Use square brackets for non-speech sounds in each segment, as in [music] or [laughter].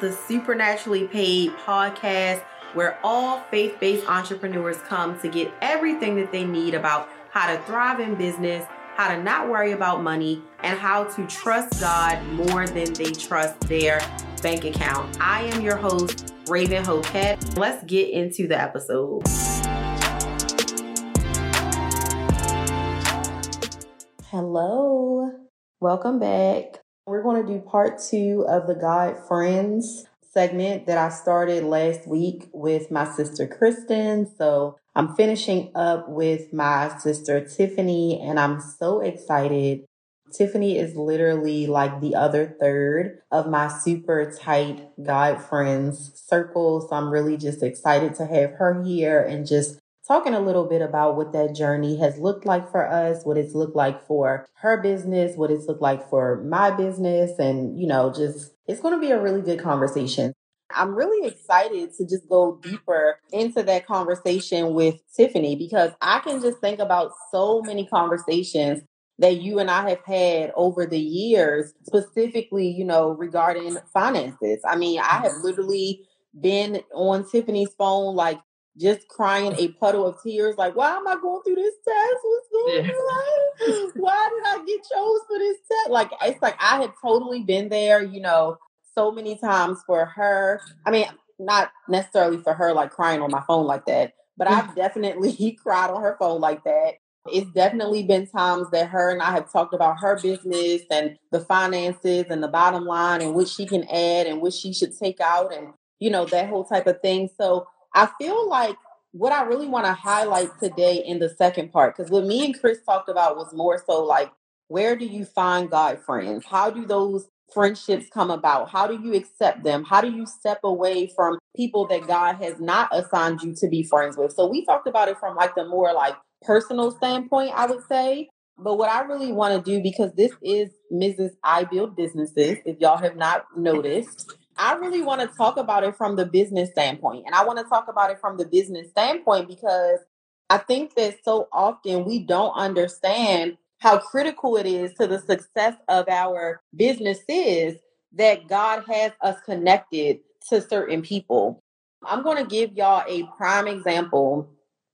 the Supernaturally Paid podcast where all faith based entrepreneurs come to get everything that they need about how to thrive in business, how to not worry about money, and how to trust God more than they trust their bank account. I am your host, Raven Hoquette. Let's get into the episode. Hello, welcome back. We're going to do part two of the God Friends segment that I started last week with my sister Kristen. So I'm finishing up with my sister Tiffany, and I'm so excited. Tiffany is literally like the other third of my super tight God friends circle. So I'm really just excited to have her here and just talking a little bit about what that journey has looked like for us, what it's looked like for her business, what it's looked like for my business, and, you know, just it's going to be a really good conversation. I'm really excited to just go deeper into that conversation with Tiffany because I can just think about so many conversations that you and I have had over the years, specifically, you know, regarding finances. I mean, I have mm-hmm. literally been on Tiffany's phone like just crying a puddle of tears, like, why am I going through this test? What's going yeah. on? Why did I get chose for this test? Like, it's like I had totally been there, you know, so many times for her. I mean, not necessarily for her, like crying on my phone like that, but I've definitely [laughs] cried on her phone like that. It's definitely been times that her and I have talked about her business and the finances and the bottom line and what she can add and what she should take out and, you know, that whole type of thing. So I feel like what I really want to highlight today in the second part, because what me and Chris talked about was more so like, where do you find God friends? How do those friendships come about? How do you accept them? How do you step away from people that God has not assigned you to be friends with? So we talked about it from like the more like personal standpoint, I would say. But what I really want to do, because this is Mrs. I Build Businesses, if y'all have not noticed, I really want to talk about it from the business standpoint. And I want to talk about it from the business standpoint because I think that so often we don't understand how critical it is to the success of our businesses that God has us connected to certain people. I'm going to give y'all a prime example.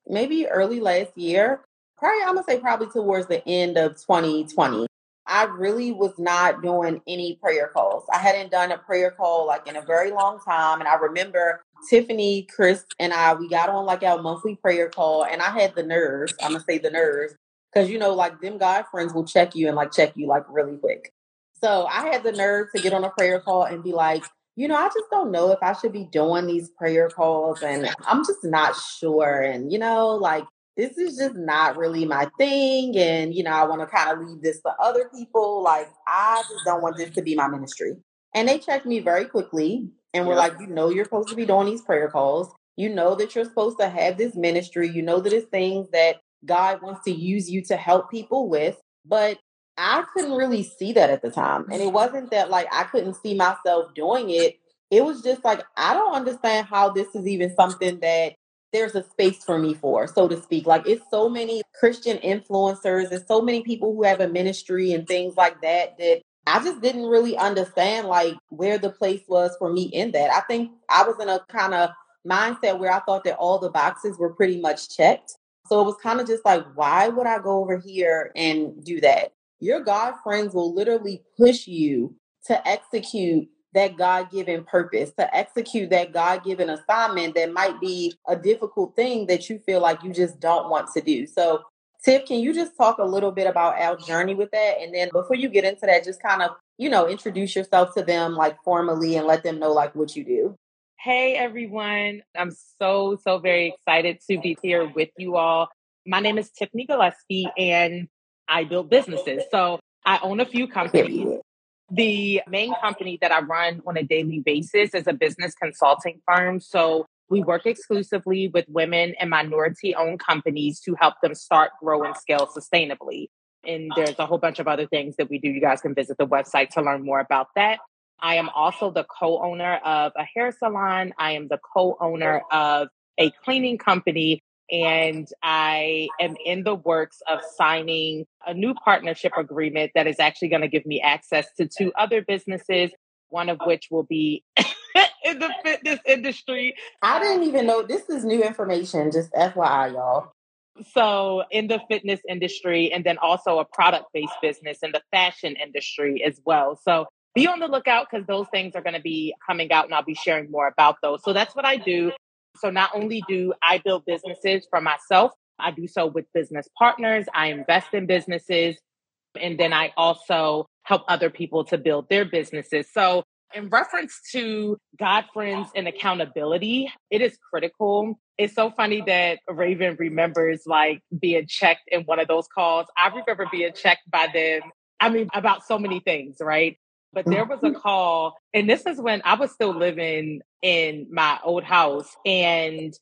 Maybe early last year, probably I'm going to say probably towards the end of 2020. I really was not doing any prayer calls. I hadn't done a prayer call like in a very long time. And I remember Tiffany, Chris, and I, we got on like our monthly prayer call, and I had the nerves, I'm gonna say the nerves, because you know, like them God friends will check you and like check you like really quick. So I had the nerve to get on a prayer call and be like, you know, I just don't know if I should be doing these prayer calls and I'm just not sure. And, you know, like this is just not really my thing. And, you know, I want to kind of leave this to other people. Like, I just don't want this to be my ministry. And they checked me very quickly and were like, you know, you're supposed to be doing these prayer calls. You know that you're supposed to have this ministry. You know that it's things that God wants to use you to help people with. But I couldn't really see that at the time. And it wasn't that like I couldn't see myself doing it. it was just like, I don't understand how this is even something that there's a space for me for, so to speak. Like it's so many Christian influencers, and so many people who have a ministry and things like that that I just didn't really understand like where the place was for me in that. I think I was in a kind of mindset where I thought that all the boxes were pretty much checked. So it was kind of just like, why would I go over here and do that? Your God friends will literally push you to execute that God given purpose, to execute that God given assignment that might be a difficult thing that you feel like you just don't want to do. So Tiff, can you just talk a little bit about our journey with that? And then before you get into that, just kind of, you know, introduce yourself to them like formally and let them know like what you do. Hey everyone. I'm so, so very excited to be here with you all. My name is Tiffany Gillespie and I build businesses. So I own a few companies. The main company that I run on a daily basis is a business consulting firm. So we work exclusively with women and minority owned companies to help them start, grow, and scale sustainably. And there's a whole bunch of other things that we do. You guys can visit the website to learn more about that. I am also the co owner of a hair salon. I am the co owner of a cleaning company. And I am in the works of signing a new partnership agreement that is actually going to give me access to two other businesses, one of which will be [laughs] in the fitness industry. I didn't even know this is new information, just FYI, y'all. So, in the fitness industry, and then also a product based business in the fashion industry as well. So, be on the lookout because those things are going to be coming out and I'll be sharing more about those. So, that's what I do. So, not only do I build businesses for myself, I do so with business partners, I invest in businesses, and then I also help other people to build their businesses. So, in reference to God friends and accountability, it is critical. It's so funny that Raven remembers like being checked in one of those calls. I remember being checked by them. I mean, about so many things, right? But there was a call, and this is when I was still living in my old house. And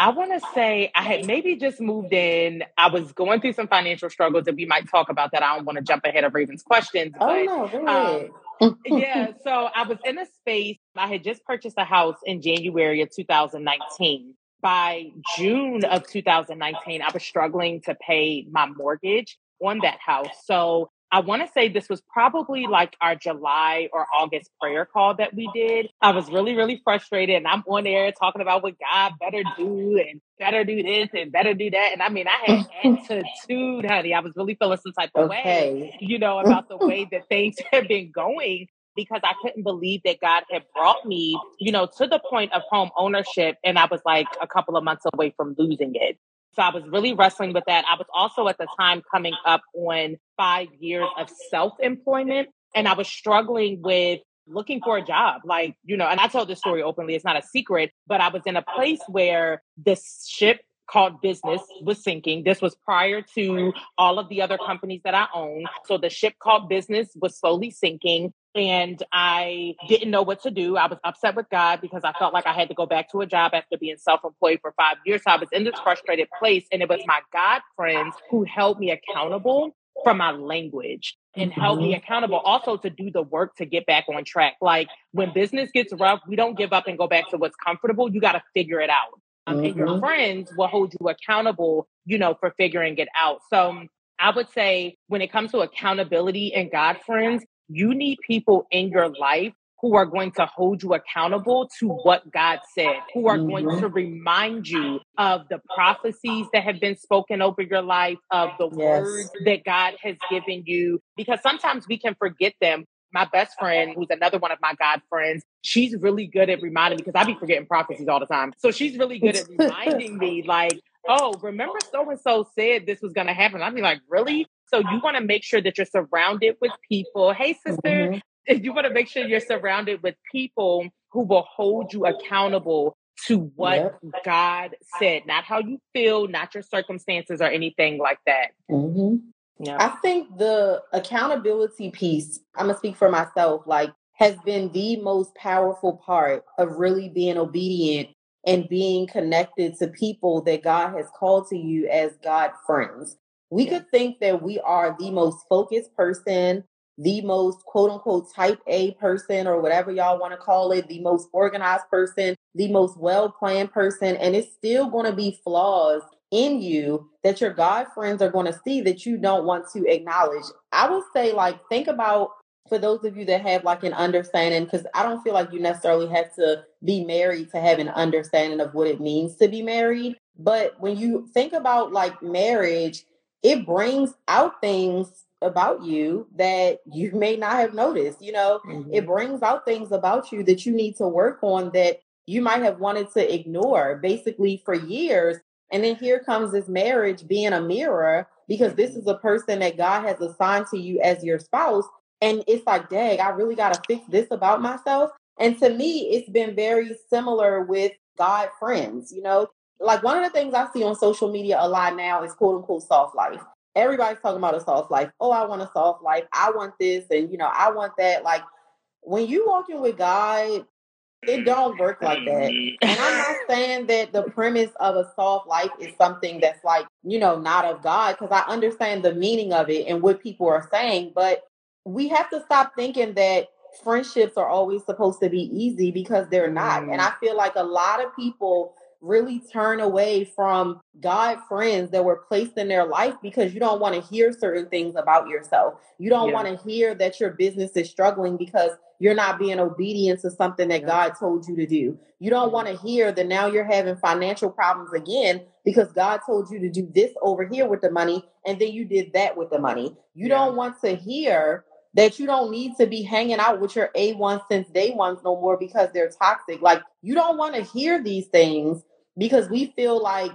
I want to say I had maybe just moved in. I was going through some financial struggles, and we might talk about that. I don't want to jump ahead of Raven's questions. Oh, but, no, go ahead. Um, yeah. [laughs] So I was in a space. I had just purchased a house in January of 2019. By June of 2019, I was struggling to pay my mortgage on that house. So I want to say this was probably like our July or August prayer call that we did. I was really, really frustrated and I'm on there talking about what God better do and better do this and better do that. And I mean, I had [laughs] attitude, honey. I was really feeling some type of okay. way, you know, [laughs] about the way that things [laughs] have been going because I couldn't believe that God had brought me, you know, to the point of home ownership. And I was like a couple of months away from losing it. So I was really wrestling with that. I was also at the time coming up on five years of self employment and I was struggling with looking for a job. Like, you know, and I told this story openly, it's not a secret, but I was in a place where this ship called business was sinking. This was prior to all of the other companies that I own. So the ship called business was slowly sinking and I didn't know what to do. I was upset with God because I felt like I had to go back to a job after being self employed for five years. So I was in this frustrated place. And it was my God friends who held me accountable for my language and held me mm-hmm. accountable also to do the work to get back on track. Like when business gets rough, we don't give up and go back to what's comfortable. You got to figure it out. Um, mm-hmm. And your friends will hold you accountable, you know, for figuring it out. So I would say when it comes to accountability and God friends, you need people in your life who are going to hold you accountable to what God said, who are going mm-hmm. to remind you of the prophecies that have been spoken over your life, of the yes. words that God has given you, because sometimes we can forget them. My best friend, who's another one of my God friends, she's really good at reminding me because I be forgetting prophecies all the time. So she's really good at reminding me, [laughs] like, oh, remember so and so said this was going to happen. I'd be like, really? So you want to make sure that you're surrounded with people. Hey, sister, mm-hmm. [laughs] you want to make sure you're surrounded with people who will hold you accountable to what yep. God said, not how you feel, not your circumstances or anything like that. Mm-hmm. I think the accountability piece, I'm going to speak for myself, like, has been the most powerful part of really being obedient and being connected to people that God has called to you as God friends. We could think that we are the most focused person, the most quote unquote type A person or whatever y'all want to call it, the most organized person, the most well planned person, and it's still going to be flaws in you that your God friends are going to see that you don't want to acknowledge. I would say, like, think about for those of you that have like an understanding, because I don't feel like you necessarily have to be married to have an understanding of what it means to be married. But when you think about like marriage, it brings out things about you that you [laughs] may not have noticed. You know, mm-hmm. it brings out things about you that you need to work on that you might have wanted to ignore basically for years. And then here comes this marriage being a mirror because this is a person that God has assigned to you as your spouse. And it's like, dang, I really got to fix this about myself. And to me, it's been very similar with God friends. You know, like one of the things I see on social media a lot now is quote unquote soft life. Everybody's talking about a soft life. Oh, I want a soft life. I want this, and you know, I want that. Like when you walking with God, it don't work like that. And I'm not saying that the premise of a soft life is something that's like, you know, not of God, because I understand the meaning of it and what people are saying. But we have to stop thinking that friendships are always supposed to be easy because they're not. And mm. I feel like a lot of people really turn away from God friends that were placed in their life because you don't want to hear certain things about yourself. You don't yeah. want to hear that your business is struggling because you're not being obedient to something that yeah. God told you to do. You don't mm-hmm. want to hear that now you're having financial problems again because God told you to do this over here with the money and then you did that with the money. You yeah. don't want to hear that you don't need to be hanging out with your A1 since day ones no more because they're toxic. Like you don't want to hear these things because we feel like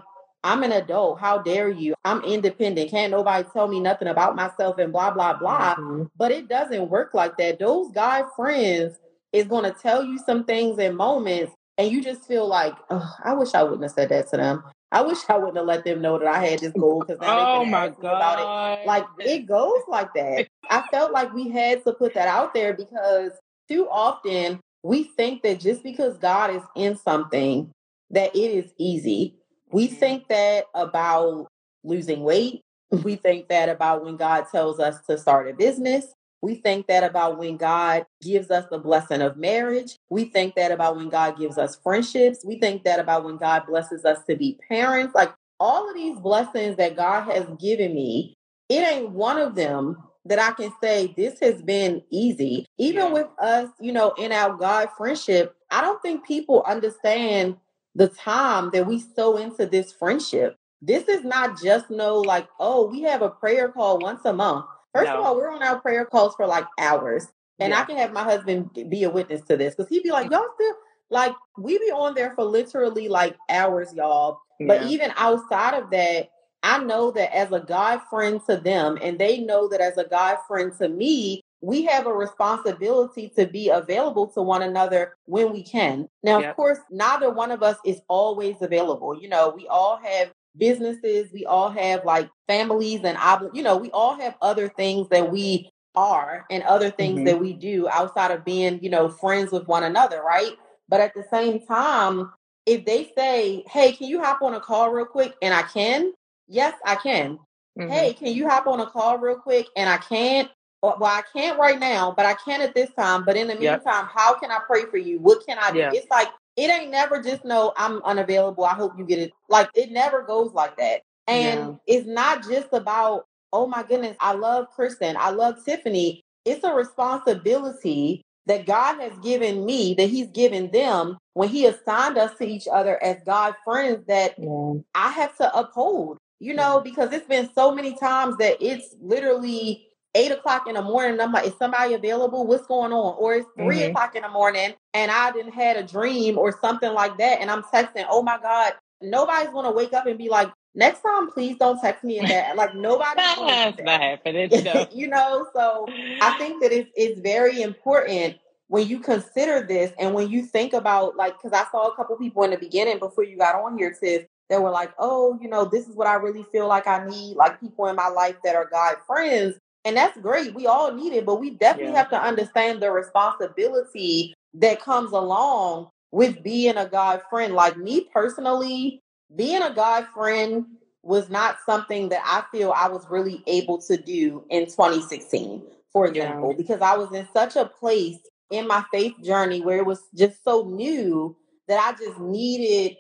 I'm an adult. How dare you? I'm independent. Can't nobody tell me nothing about myself and blah, blah, blah. Mm-hmm. But it doesn't work like that. Those God friends is going to tell you some things in moments and you just feel like, oh, I wish I wouldn't have said that to them. I wish I wouldn't have let them know that I had this goal because oh my god, about it. like it goes like that. I felt like we had to put that out there because too often we think that just because God is in something that it is easy. We think that about losing weight. We think that about when God tells us to start a business. We think that about when God gives us the blessing of marriage. We think that about when God gives us friendships. We think that about when God blesses us to be parents. Like all of these blessings that God has given me, it ain't one of them that I can say this has been easy. Even with us, you know, in our God friendship, I don't think people understand the time that we sow into this friendship. This is not just no like, oh, we have a prayer call once a month. First no. of all, we're on our prayer calls for like hours. And yeah. I can have my husband be a witness to this because he'd be like, y'all still like we be on there for literally like hours, y'all. Yeah. But even outside of that, I know that as a God friend to them, and they know that as a God friend to me, we have a responsibility to be available to one another when we can. Now, yep. of course, neither one of us is always available. You know, we all have businesses, we all have like families and you know, we all have other things that we are and other things mm-hmm. that we do outside of being, you know, friends with one another, right? But at the same time, if they say, "Hey, can you hop on a call real quick?" and I can, yes, I can. Mm-hmm. Hey, can you hop on a call real quick? And I can't well, I can't right now, but I can at this time. But in the meantime, yep. how can I pray for you? What can I do? It's like it ain't never just no, I'm unavailable. I hope you get it. Like it never goes like that. And yeah. it's not just about, oh my goodness, I love Kristen, I love Tiffany. It's a responsibility that God has given me, that He's given them when He assigned us to each other as God friends that yeah. I have to uphold, you know, because it's been so many times that it's literally eight o'clock in the morning. I'm like, is somebody available? What's going on? Or it's 3 mm-hmm. o'clock in the morning and I didn't had a dream or something like that. And I'm texting, oh my God, nobody's gonna wake up and be like, next time, please don't text me in that. Like [laughs] nobody. That's not happening. [laughs] No. you know, so I think that it's it's very important when you consider this and when you think about like because I saw a couple people in the beginning before you got on here, Tiff, that were like, oh, you know, this is what I really feel like I need, like people in my life that are God friends. And that's great. We all need it, but we definitely yeah. have to understand the responsibility that comes along with being a God friend. Like me personally, being a God friend was not something that I feel I was really able to do in 2016. for example, yeah. because I was in such a place in my faith journey where it was just so new that I just needed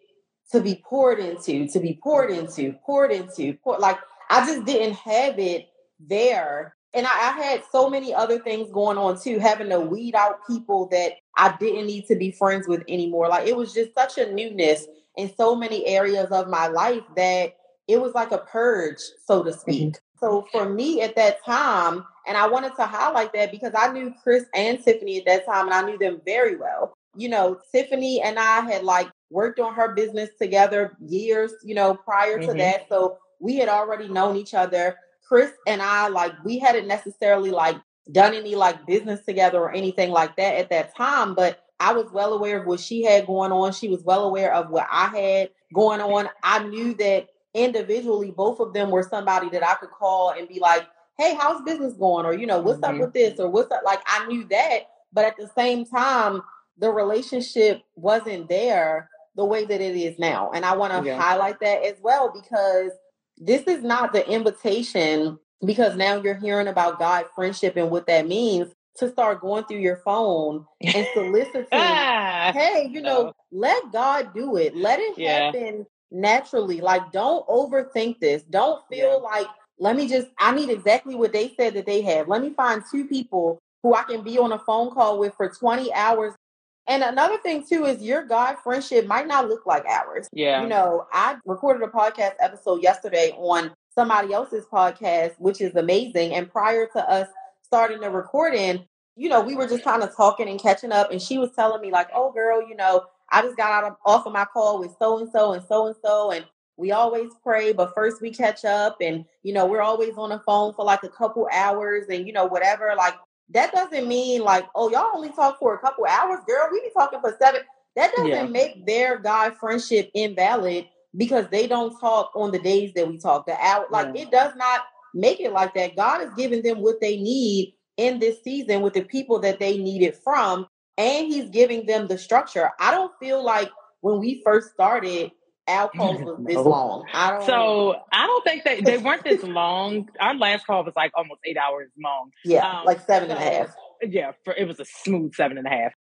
to be poured into, to be poured into, poured into, poured, like I just didn't have it there. And I, I, had so many other things going on too, having to weed out people that I didn't need to be friends with anymore. Like it was just such a newness in so many areas of my life that it was like a purge, so to speak. Mm-hmm. So for me at that time, and I wanted to highlight that because I knew Chris and Tiffany at that time, and I knew them very well. You know, Tiffany and I had like worked on her business together years, you know, prior mm-hmm. to that. So we had already known each other. Chris and I, like, we hadn't necessarily like done any like business together or anything like that at that time, but I was well aware of what she had going on. She was well aware of what I had going on. I knew that individually, both of them were somebody that I could call and be like, hey, how's business going? Or, you know, what's mm-hmm. up with this? Or what's up? Like, I knew that. But at the same time, the relationship wasn't there the way that it is now. And I want to yeah. highlight that as well because this is not the invitation because now you're hearing about God friendship and what that means to start going through your phone and soliciting, ah, [laughs] hey, you know, no. let God do it. Let it yeah. happen naturally. Like, don't overthink this. Don't feel yeah. like, let me just, I need exactly what they said that they have. Let me find two people who I can be on a phone call with for 20 hours and another thing too is your God friendship might not look like ours. Yeah. You know, I recorded a podcast episode yesterday on somebody else's podcast, which is amazing. And prior to us starting the recording, you know, we were just kind of talking and catching up. And she was telling me, like, oh girl, you know, I just got out of off of my call with so and so and so and so and we always pray, but first we catch up and you know, we're always on the phone for like a couple hours and you know, whatever. Like that doesn't mean like, oh, y'all only talk for a couple hours, girl. We be talking for seven. That doesn't yeah. make their God friendship invalid because they don't talk on the days that we talk. The hour, like yeah. it does not make it like that. God is giving them what they need in this season with the people that they need it from, and He's giving them the structure. I don't feel like when we first started, calls [laughs] was this long. I don't so I don't think they they weren't this long. Our last call was like almost eight hours long. Yeah, um, like seven so, and a half. Yeah, for, it was a smooth seven and a half.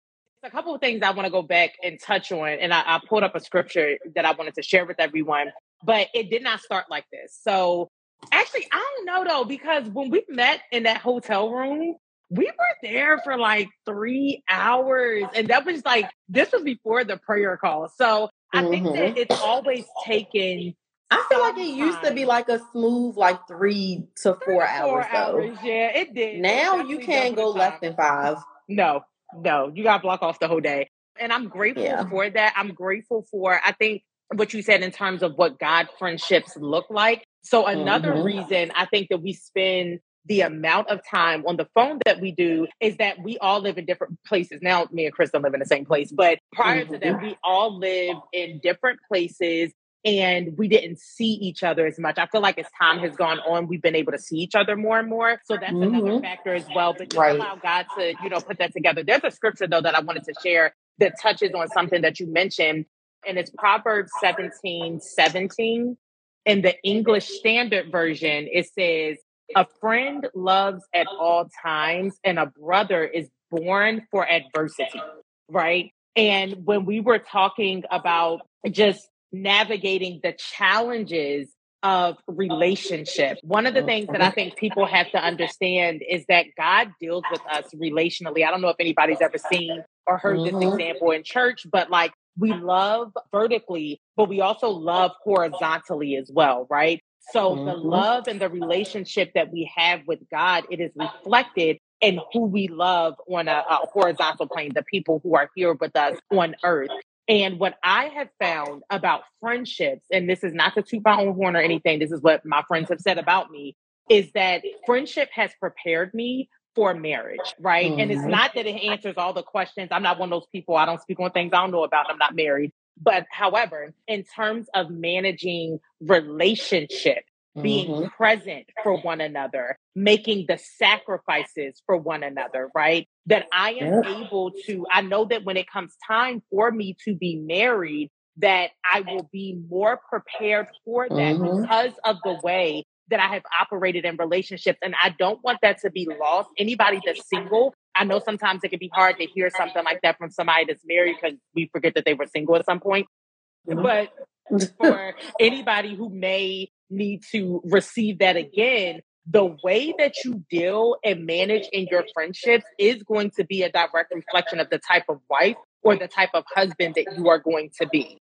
A couple of things I want to go back and touch on, and I, I pulled up a scripture that I wanted to share with everyone, but it did not start like this. So actually, I don't know though, because when we met in that hotel room, we were there for like three hours and that was like this was before the prayer call so I mm-hmm. think that mm-hmm. it's always taken. I feel like it used to be like a smooth, like three to three four, hours. hours. Yeah, it did. Now you can't go less than five. No, no, you got to block off the whole day. And I'm grateful yeah. for that. I'm grateful for. I think what you said in terms of what God friendships look like. So another mm-hmm. reason I think that we spend the amount of time on the phone that we do is that we all live in different places. Now, me and Chris don't live in the same place, but prior mm-hmm. to that, we all live in different places and we didn't see each other as much. I feel like as time has gone on, we've been able to see each other more and more. So that's mm-hmm. another factor as well. But just right. allow God to, you know, put that together. There's a scripture though that I wanted to share that touches on something that you mentioned, and it's Proverbs 17, 17. In the English Standard Version, it says, a friend loves at all times, and a brother is born for adversity, right? And when we were talking about just navigating the challenges of relationship. One of the things that I think people have to understand is that God deals with us relationally. I don't know if anybody's ever seen or heard mm-hmm. this example in church, but like we love vertically, but we also love horizontally as well, right? So mm-hmm. the love and the relationship that we have with God, it is reflected in who we love on a, a horizontal plane, the people who are here with us on earth. And what I have found about friendships, and this is not to toot my own horn or anything, this is what my friends have said about me, is that friendship has prepared me for marriage, right? Mm-hmm. And it's mm-hmm. not that it answers all the questions. I'm not one of those people, I don't speak on things I don't know about. I'm not married. But however, in terms of managing relationship, being mm-hmm. present for one another, making the sacrifices for one another, right? That I am yeah. able to, I know that when it comes time for me to be married, that I will be more prepared for that mm-hmm. because of the way that I have operated in relationships. And I don't want that to be lost. Anybody that's single, I know sometimes it can be hard to hear something like that from somebody that's married because we forget that they were single at some point. Mm-hmm. But for anybody who may need to receive that again, the way that you deal and manage in your friendships is going to be a direct reflection of the type of wife or the type of husband that you are going to be.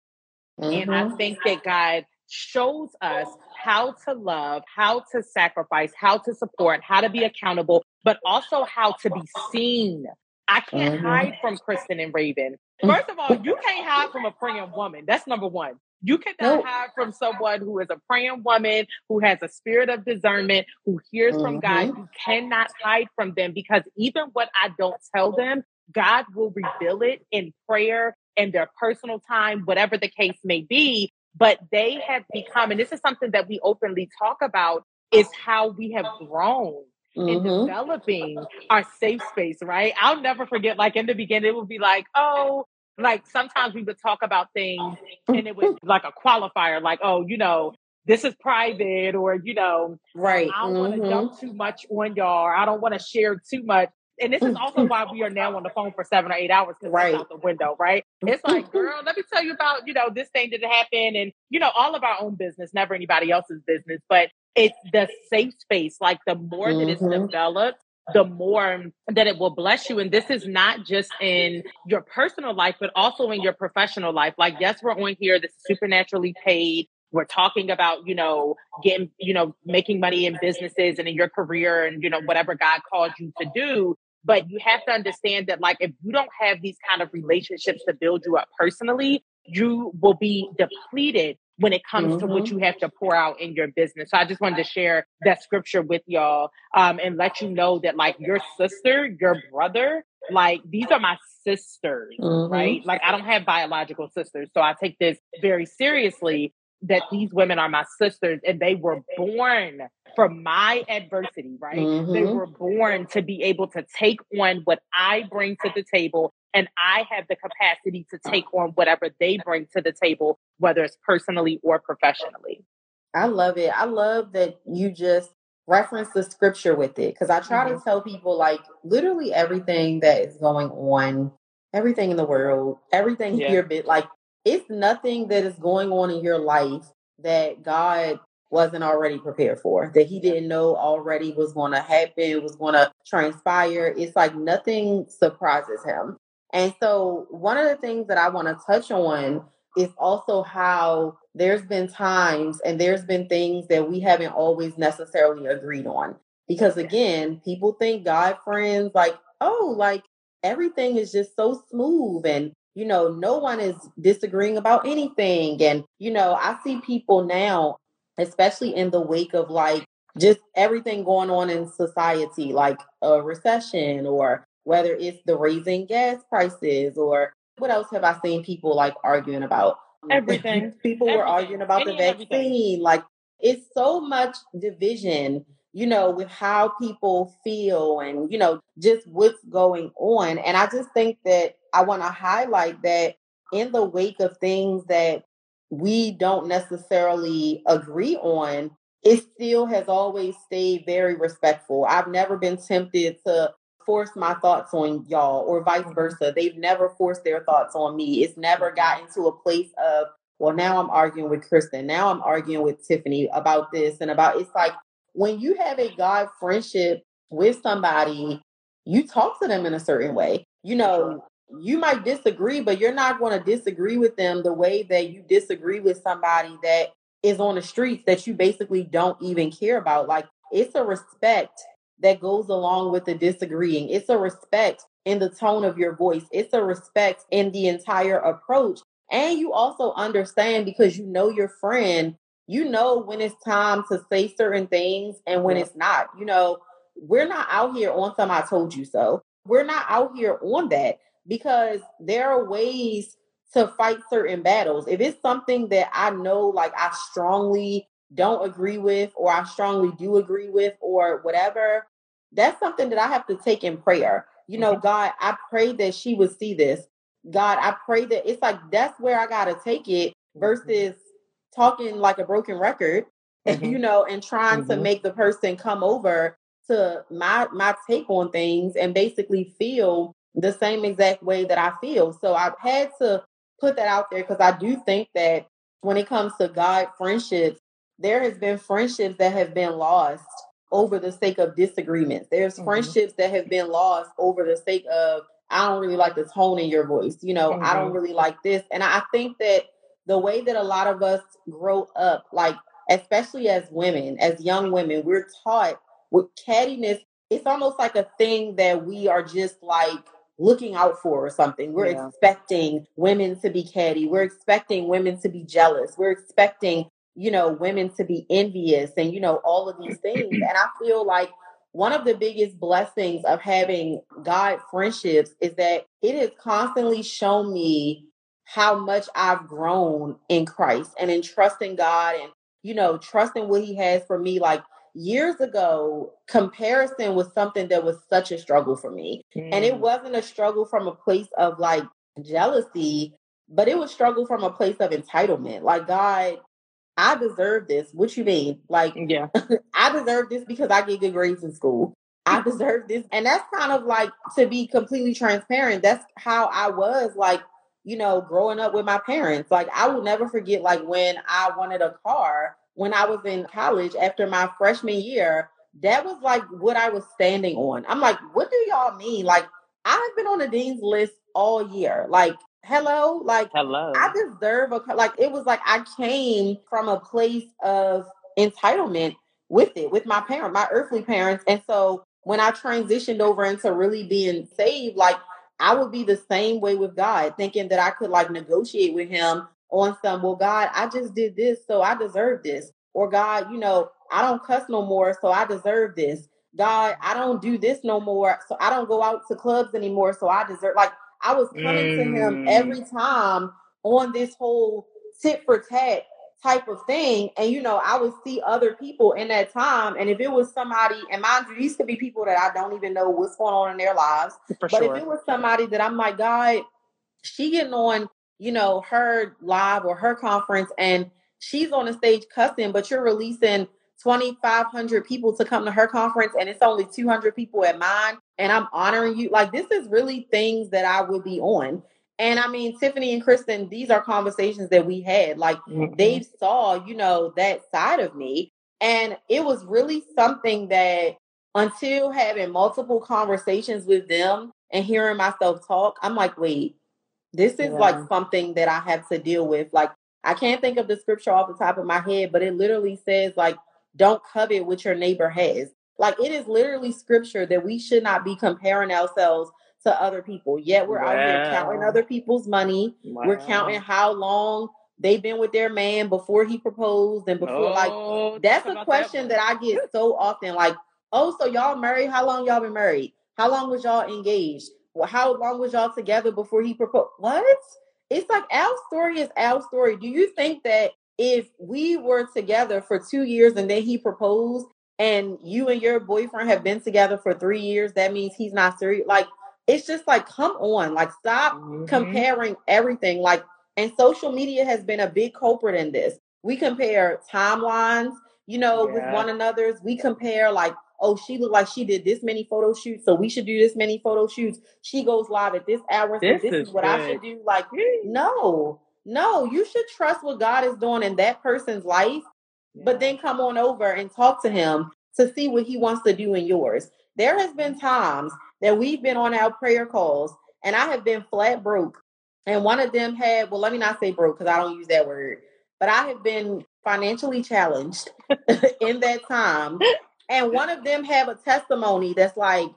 Mm-hmm. And I mm-hmm. think that God shows us how to love, how to sacrifice, how to support, how to be accountable, but also how to be seen. I can't mm-hmm. hide from Kristen and Raven. First of all, you can't hide from a praying woman. That's number one. You cannot nope. hide from someone who is a praying woman, who has a spirit of discernment, who hears mm-hmm. from God. Mm-hmm. You cannot hide from them because even what I don't tell them, God will reveal it in prayer and their personal time, whatever the case may be. But they have become, and this is something that we openly talk about, is how we have grown mm-hmm. in developing our safe space, right? I'll never forget, like in the beginning, it would be like, oh, like sometimes we would talk about things and it was like a qualifier, like, oh, you know, this is private or, you know, right. I don't mm-hmm. want to dump too much on y'all. I don't want to share too much. And this is also why we are now on the phone for seven or eight hours because right. out the window, right? It's like, girl, let me tell you about, you know, this thing didn't happen and, you know, all of our own business, never anybody else's business, but it's the safe space. Like the more mm-hmm. that it's mm-hmm. developed, the more that it will bless you. And this is not just in your personal life, but also in your professional life. Like, yes, we're on here. This is supernaturally paid. We're talking about, you know, getting, you know, making money in businesses and in your career and, you know, whatever God called you to do. But you have to understand that, like, if you don't have these kind of relationships to build you up personally, you will be depleted when it comes mm-hmm. to what mm-hmm. you have to pour out in your business. So I just wanted to share that scripture with y'all um, and let you know that like your sister, your brother, like these are my sisters, mm-hmm. right? Like I don't have biological sisters. So I take this very seriously that these women are my sisters and they were born for my adversity, right? Mm-hmm. They were born to be able to take on what I bring to the table and I have the capacity to take on whatever they bring to the table, whether it's personally or professionally. I love it. I love that you just reference the scripture with it because I try mm-hmm. to tell people like literally everything that is going on, everything in the world, everything yeah. here, bit like it's nothing that is going on in your life that God wasn't already prepared for, that he didn't know already was going to happen, was going to transpire. It's like nothing surprises him. And so, one of the things that I want to touch on is also how there's been times and there's been things that we haven't always necessarily agreed on. Because again, people think God friends, like, oh, like everything is just so smooth and you know, no one is disagreeing about anything. And, you know, I see people now, especially in the wake of like just everything going on in society, like a recession or whether it's the raising gas prices or what else have I seen people like arguing about? Everything. [laughs] people everything. were arguing about Any the vaccine. Everything. Like it's so much division, you know, with how people feel and, you know, just what's going on. And I just think that I want to highlight that in the wake of things that we don't necessarily agree on, it still has always stayed very respectful. I've never been tempted to force my thoughts on y'all or vice mm-hmm. versa. They've never forced their thoughts on me. It's never mm-hmm. gotten to a place of, well, now I'm arguing with Kristen. Now I'm arguing with Tiffany about this and about it's like when you have a God friendship with somebody, you talk to them in a certain way. You know, you might disagree, but you're not going to disagree with them the way that you disagree with somebody that is on the streets that you basically don't even care about. Like it's a respect that goes along with the disagreeing. It's a respect in the tone of your voice. It's a respect in the entire approach. And you also understand because you know your friend, you know when it's time to say certain things and when it's not. You know, we're not out here on some I told you so. We're not out here on that because there are ways to fight certain battles. If it's something that I know like I strongly don't agree with or I strongly do agree with or whatever, that's something that I have to take in prayer. You know, mm-hmm. God, I pray that she would see this. God, I pray that it's like that's where I got to take it mm-hmm. versus talking like a broken record [laughs] mm-hmm. you know, and trying mm-hmm. to make the person come over to my my take on things and basically feel the same exact way that I feel. So I've had to put that out there because I do think that when it comes to God friendships, there has been friendships that have been lost over the sake of disagreements. There's mm-hmm. friendships that have been lost over the sake of I don't really like the tone in your voice. You know, mm-hmm. I don't really like this. And I think that the way that a lot of us grow up, like especially as women, as young women, we're taught with cattiness, it's almost like a thing that we are just like looking out for or something. We're yeah. expecting women to be catty. We're expecting women to be jealous. We're expecting, you know, women to be envious and, you know, all of these things. [clears throat] And I feel like one of the biggest blessings of having God friendships is that it has constantly shown me how much I've grown in Christ and in trusting God and, you know, trusting what He has for me. Like years ago, comparison was something that was such a struggle for me. Mm. And it mm. wasn't a struggle from a place of like jealousy, but it was struggle from a place of entitlement. Like, God, I deserve this. What you mean? Like, yeah, [laughs] I deserve this because I get good grades in school. I [laughs] deserve this. And that's kind of like to be completely transparent. That's how I was like, you know, growing up with my parents. Like, I will never forget, like, when I wanted a car when I was in college after my freshman year. That was like what I was standing on. I'm like, what do y'all mean? Like, I've been on the dean's list all year. Like, hello like hello i deserve a car. like it was like i came from a place of entitlement with it with my parent my earthly parents and so when i transitioned over into really being saved like i would be the same way with god thinking that i could like negotiate with him on some well god i just did this so i deserve this or god you know i don't cuss no more so i deserve this god i don't do this no more so i don't go out to clubs anymore so i deserve like I was coming mm. to him every mm. time on this whole tit for tat type of thing. And you know, I would see other people in that time. And if it was somebody, and mind you, these could be people that I don't even know what's going on in their lives. For but sure. if it was somebody that I'm like, God, she getting on, you know, her live or her conference and she's on the stage cussing, but you're releasing 2,500 people to come to her conference and it's only 200 people at mine and I'm honoring you. Like, this is really things that I would be on. And I mean, Tiffany and Kristen, these are conversations that we had. Like, mm-hmm. they saw, you know, that side of me. And it was really something that until having multiple conversations with them and hearing myself talk, I'm like, wait, this is yeah. like something that I have to deal with. Like, I can't think of the scripture off the top of my head, but it literally says, like, don't covet what your neighbor has. Like it is literally scripture that we should not be comparing ourselves to other people. Yet we're wow. out here counting other people's money. Wow. We're counting how long they've been with their man before he proposed and before oh, like that's a question that, that I get so often. Like, oh, so y'all married? How long y'all been married? How long was y'all engaged? Well, how long was y'all together before he proposed? What? It's like our story is our story. Do you think that if we were together for two years and then he proposed and you and your boyfriend have been together for three years, that means he's not serious. Like, it's just like, come on, like, stop mm-hmm. comparing everything. Like, and social media has been a big culprit in this. We compare timelines, you know, yeah. with one another's. We compare, like, oh, she looked like she did this many photo shoots, so we should do this many photo shoots. She goes live at this hour, so this, this is, is, what good. I should do. Like, no, no, you should trust what God is doing in that person's life, yeah. but then come on over and talk to him to see what he wants to do in yours. There has been times that we've been on our prayer calls and I have been flat broke. And one of them had, well, let me not say broke because I don't use that word, but I have been financially challenged [laughs] in that time. And one of them have a testimony that's like,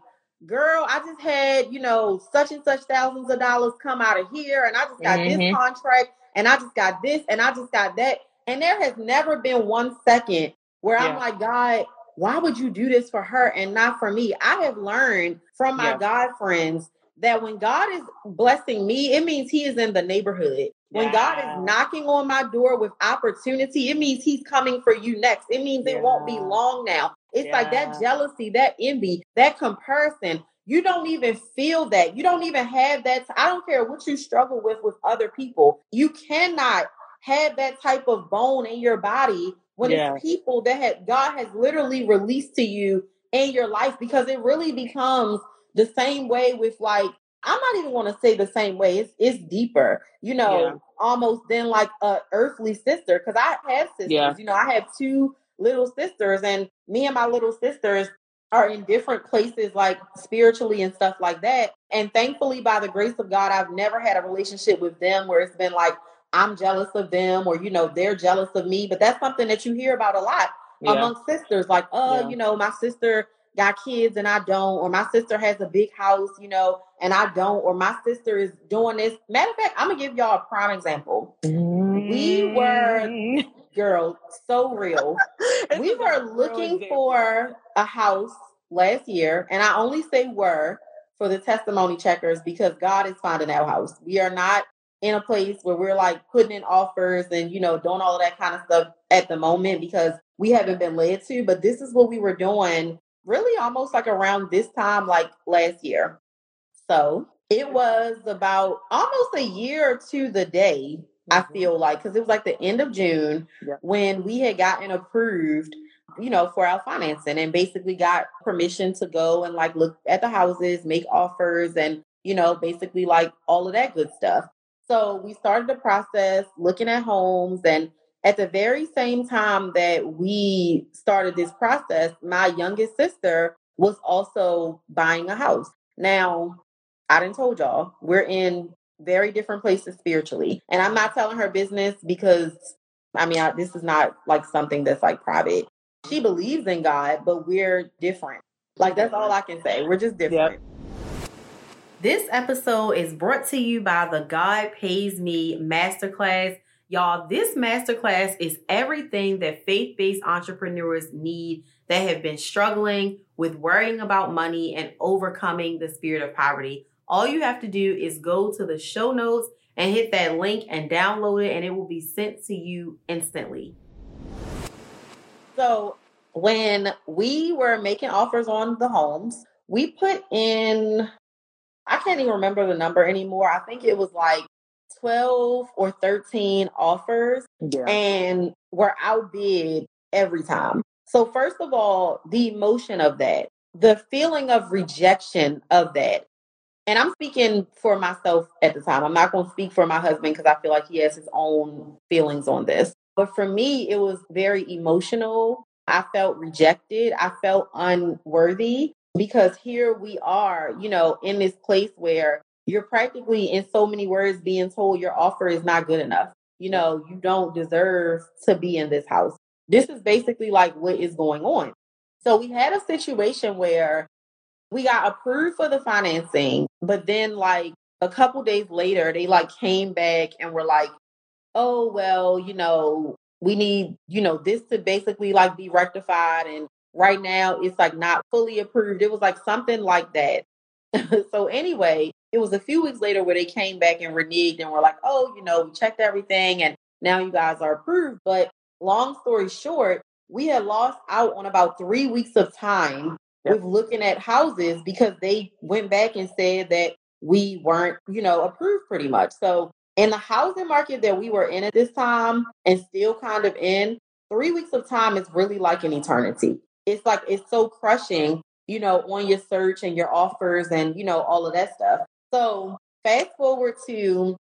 girl, I just had, you know, such and such thousands of dollars come out of here, and I just got mm-hmm. this contract, and I just got this, and I just got that. And there has never been one second where yeah. I'm like, God, why would you do this for her and not for me? I have learned from my yeah. God friends that when God is blessing me, it means He is in the neighborhood. When God is knocking on my door with opportunity, it means He's coming for you next. It means yeah. it won't be long now. It's yeah. like that jealousy, that envy, that comparison. You don't even feel that. You don't even have that. I don't care what you struggle with with other people. You cannot have that type of bone in your body when yeah. it's people that had God has literally released to you in your life because it really becomes the same way with like I'm not even going to say the same way. It's it's deeper, you know, yeah. almost than like a earthly sister. Because I have sisters, yeah. you know, I have two little sisters, and me and my little sisters are in different places, like spiritually and stuff like that. And thankfully, by the grace of God, I've never had a relationship with them where it's been like I'm jealous of them or you know they're jealous of me. But that's something that you hear about a lot yeah. among sisters, like, oh, you know, my sister got kids and I don't, or my sister has a big house, you know, and I don't, or my sister is doing this. Matter of fact, I'm gonna give y'all a prime example. Mm. We were, mm. girl, so real. [laughs] we were looking for a house last year, and I only say were for the testimony checkers because God is finding our house. We are not in a place where we're like putting in offers and you know doing all of that kind of stuff at the moment because we haven't been led to but this is what we were doing really almost like around this time, like last year. So it was about almost a year to the day, I mm-hmm. feel like, because it was like the end of June when we had gotten approved, you know, for our financing and basically got permission to go and like look at the houses, make offers, and, you know, basically like all of that good stuff. So we started the process looking at homes and at the very same time that we started this process, my youngest sister was also buying a house. Now, I didn't told y'all, we're in very different places spiritually. And I'm not telling her business because I mean, I, this is not like something that's like private. She believes in God, but we're different. Like that's all I can say. We're just different. Yep. This episode is brought to you by the God Pays Me Masterclass. Y'all, this masterclass is everything that faith based entrepreneurs need that have been struggling with worrying about money and overcoming the spirit of poverty. All you have to do is go to the show notes and hit that link and download it, and it will be sent to you instantly. So, when we were making offers on the homes, we put in, I can't even remember the number anymore. I think it was like 12 or 13 offers yeah. and were outbid every time. So, first of all, the emotion of that, the feeling of rejection of that. And I'm speaking for myself at the time. I'm not going to speak for my husband because I feel like he has his own feelings on this. But for me, it was very emotional. I felt rejected. I felt unworthy because here we are, you know, in this place where you're practically in so many words being told your offer is not good enough. You know, you don't deserve to be in this house. This is basically like what is going on. So we had a situation where we got approved for the financing, but then like a couple days later, they like came back and were like, oh, well, you know, we need, you know, this to basically like be rectified. And right now it's like not fully approved. It was like something like that. [laughs] so anyway, it was a few weeks later where they came back and reneged and were like, oh, you know, we checked everything and now you guys are approved. But long story short, we had lost out on about three weeks of time with looking at houses because they went back and said that we weren't, you know, approved pretty much. So in the housing market that we were in at this time and still kind of in, three weeks of time is really like an eternity. It's like it's so crushing, you know, on your search and your offers and, you know, all of that stuff. So fast forward to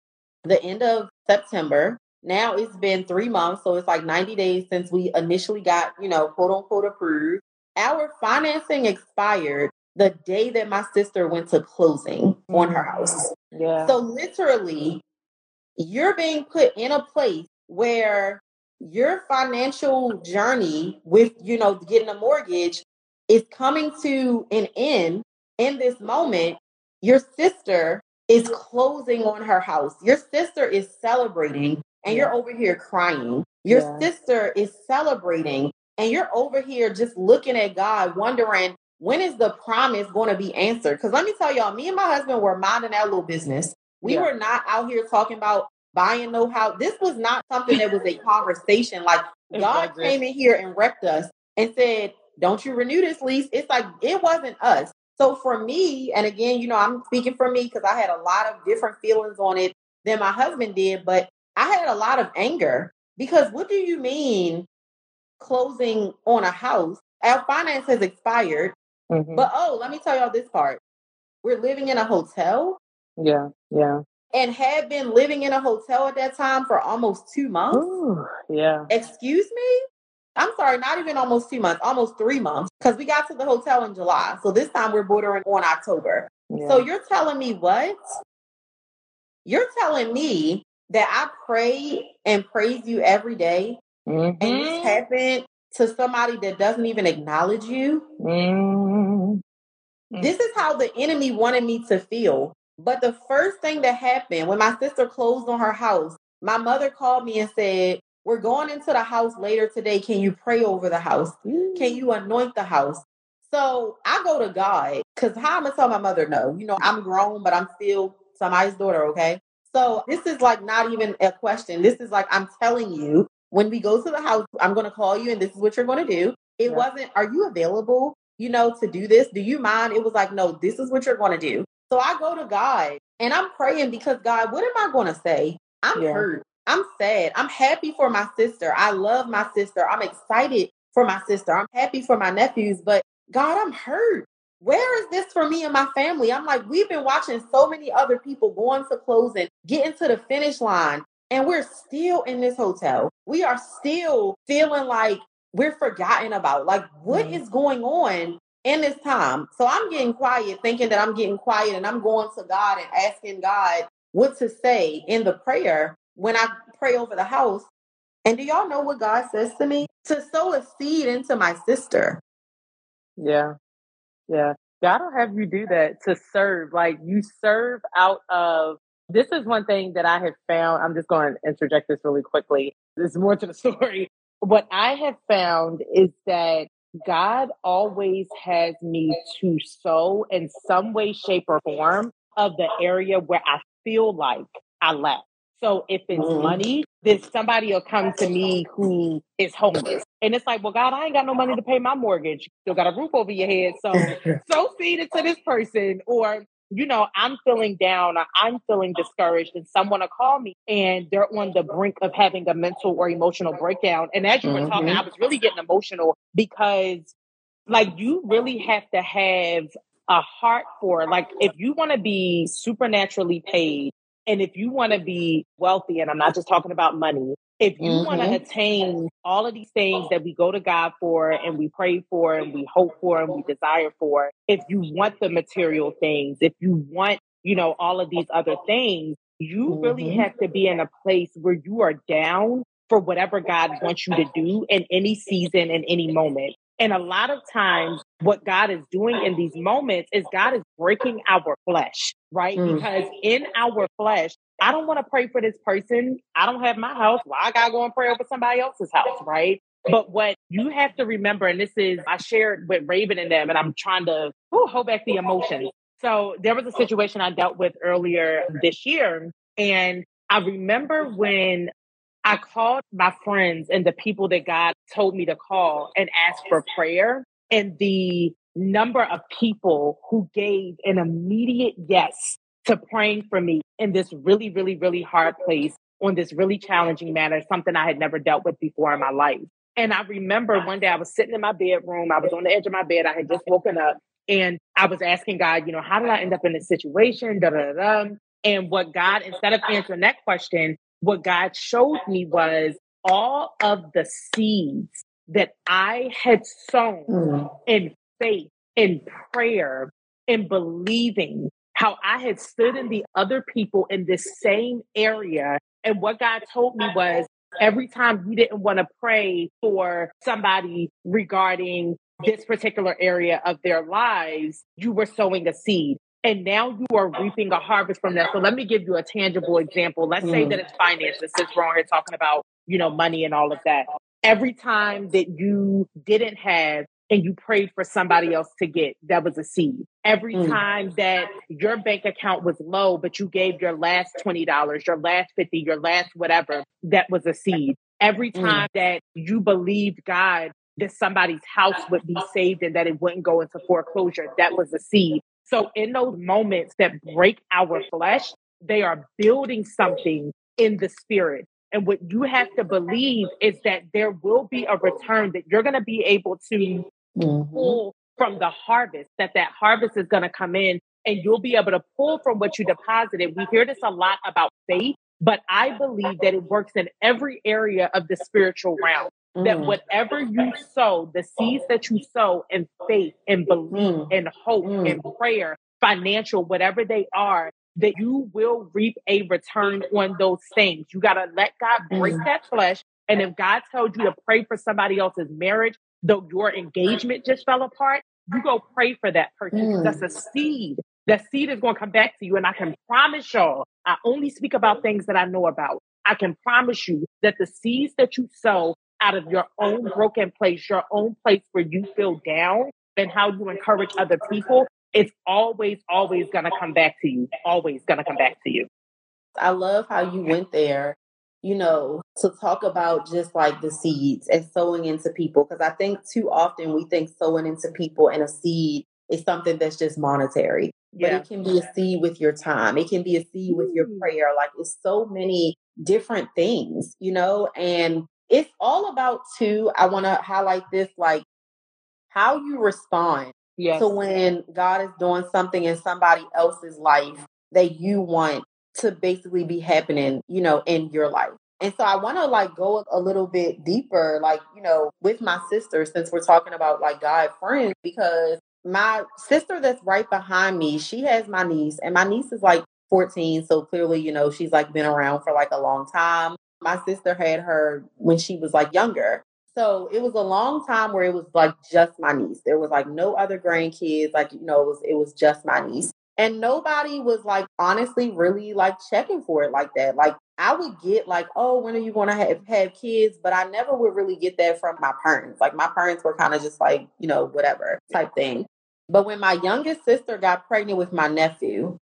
the end of September. Now it's been three months, so it's like 90 days since we initially got, you know, quote unquote approved. Our financing expired the day that my sister went to closing on her mm. house. Yeah. So literally, you're being put in a place where your financial journey with, you know, getting a mortgage is coming to an end in this moment your sister is closing on her house. Your sister is celebrating and you're over here crying. Your yeah. sister is celebrating and you're over here just looking at God, wondering when is the promise going to be answered? Because let me tell y'all, me and my husband were minding our little business. We yeah. were not out here talking about buying no house. This was not something that was a [laughs] conversation. Like God came in here and wrecked us and said, Don't you renew this lease? It's like it wasn't us. So for me, and again, you know, I'm speaking for me because I had a lot of different feelings on it than my husband did, but I had a lot of anger because what do you mean closing on a house. Our finance has expired. Mm-hmm. But oh, let me tell y'all this part. We're living in a hotel. Yeah, yeah. And had been living in a hotel at that time for almost two months. Ooh, yeah. Excuse me? I'm sorry, not even almost two months, almost three months, because we got to the hotel in July. So this time we're bordering on October. Yeah. So you're telling me what? You're telling me that I pray and praise you every day, mm-hmm. and this happened to somebody that doesn't even acknowledge you. Mm-hmm. This is how the enemy wanted me to feel. But the first thing that happened when my sister closed on her house, my mother called me and said, We're going into the house later today. Can you pray over the house? Can you anoint the house? So I go to God because how I'm gonna tell my mother no? You know, I'm grown, but I'm still somebody's daughter, okay? So this is like not even a question. This is like I'm telling you when we go to the house, I'm going to call you and this is what you're going to do. It yeah. wasn't, are you available, you know, to do this? Do you mind? It was like, no, this is what you're going to do. So I go to God and I'm praying because God, what am I going to say? I'm yeah. hurt. I'm sad. I'm happy for my sister. I love my sister. I'm excited for my sister. I'm happy for my nephews, but God, I'm hurt. Where is this for me and my family? I'm like, we've been watching so many other people going to closing, getting to the finish line, and we're still in this hotel. We are still feeling like we're forgotten about. Like, what mm. is going on in this time? So I'm getting quiet, thinking that I'm getting quiet, and I'm going to God and asking God what to say in the prayer when I pray over the house. And do y'all know what God says to me? To sow a seed into my sister. Yeah. Yeah. God will have you do that to serve. Like you serve out of this is one thing that I have found. I'm just going to interject this really quickly. There's more to the [laughs] story. What I have found is that God always has me to sow in some way, shape, or form of the area where I feel like I lack. So if it's mm-hmm. money, then somebody will come to me who is homeless. And it's like, well, God, I ain't got no money to pay my mortgage. Still got a roof over your head. So [laughs] so feed it to this person. Or you know, I'm feeling down or I'm feeling discouraged and someone will call me and they're on the brink of having a mental or emotional breakdown. And as you mm-hmm. were talking, mm-hmm. I was really getting emotional because like you really have to have a heart for like if you want to be supernaturally paid and if you want to be wealthy and I'm not just talking about money if you mm-hmm. want to attain all of these things that we go to God for and we pray for and we hope for and we desire for, if you want the material things, if you want, you know, all of these other things, you mm-hmm. really have to be in a place where you are down for whatever God wants you to do in any season, in any moment. And a lot of times, what God is doing in these moments is God is breaking our flesh, right? Mm. Because in our flesh, I don't want to pray for this person. I don't have my house. Why I gotta go and pray over somebody else's house, right? But what you have to remember, and this is I shared with Raven and them, and I'm trying to whew, hold back the emotions. So there was a situation I dealt with earlier this year, and I remember when I called my friends and the people that God told me to call and ask for prayer, and the number of people who gave an immediate yes to praying for me in this really, really, really hard place on this really challenging matter, something I had never dealt with before in my life. And I remember one day I was sitting in my bedroom, I was on the edge of my bed, I had just woken up, and I was asking God, you know, how did I end up in this situation? Da, da, da, And what God, instead of answering that question, what God showed me was all of the seeds that I had sown mm. in faith, in prayer, in believing how I had stood in the other people in this same area. And what God told me was every time you didn't want to pray for somebody regarding this particular area of their lives, you were sowing a seed. And now you are reaping a harvest from that. So let me give you a tangible example. Let's mm. say that it's finances, since we're here talking about, you know, money and all of that. Every time that you didn't have and you prayed for somebody else to get, that was a seed. Every mm. time that your bank account was low, but you gave your last $20, your last 50, your last whatever, that was a seed. Every mm. time mm. that you believed God that somebody's house would be saved and that it wouldn't go into foreclosure, that was a seed. So in those moments that break our flesh, they are building something in the spirit. And what you have to believe is that there will be a return that you're going to be able to mm-hmm. pull from the harvest, that that harvest is going to come in and you'll be able to pull from what you deposited. We hear this a lot about faith, but I believe that it works in every area of the spiritual realm. Mm. That whatever you sow, the seeds that you sow in faith and belief mm. and hope mm. and prayer, financial, whatever they are, that you will reap a return on those things. You got to let God break mm. that flesh. And if God told you to pray for somebody else's marriage, though your engagement just fell apart, you go pray for that person. Mm. That's a seed. That seed is going to come back to you. And I can promise y'all, I only speak about things that I know about. I can promise you that the seeds that you sow out of your own broken place, your own place where you feel down, and how you encourage other people, it's always, always going to come back to you. Always going to come back to you. I love how you went there, you know, to talk about just like the seeds and sowing into people. Because I think too often we think sowing into people and a seed is something that's just monetary. Yeah. But it can be a seed with your time. It can be a seed with your prayer. Like it's so many different things, you know, and it's all about too. I want to highlight this like how you respond Yes. So when God is doing something in somebody else's life that you want to basically be happening, you know, in your life. And so I want to like go a little bit deeper, like, you know, with my sister, since we're talking about like God friends, because my sister that's right behind me, she has my niece, and my niece is like 14. So clearly, you know, she's like been around for like a long time. My sister had her when she was like younger. So it was a long time where it was like just my niece. There was like no other grandkids. Like, you know, it was it was just my niece. And nobody was like honestly really like checking for it like that. Like I would get like, oh, when are you gonna have, have kids? But I never would really get that from my parents. Like my parents were kind of just like, you know, whatever type thing. But when my youngest sister got pregnant with my nephew,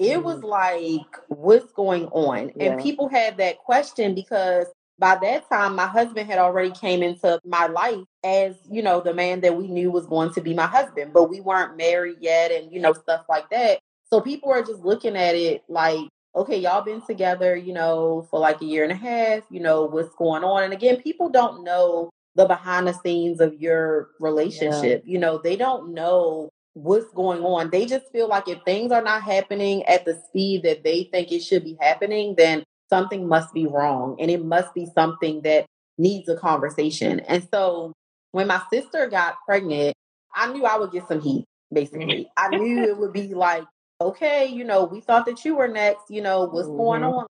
it was mm. like, what's going on? Yeah. And people had that question because by that time my husband had already came into my life as you know the man that we knew was going to be my husband but we weren't married yet and you know stuff like that. So people are just looking at it like okay y'all been together you know for like a year and a half you know what's going on? And again people don't know the behind the scenes of your relationship yeah. you know they don't know what's going on. They just feel like if things are not happening at the speed that they think it should be happening then something must be wrong and it must be something that needs a conversation. And so when my sister got pregnant, I knew I would get some heat, basically. I knew it would be like, okay, you know, we thought that you were next, you know, what's mm-hmm. going on?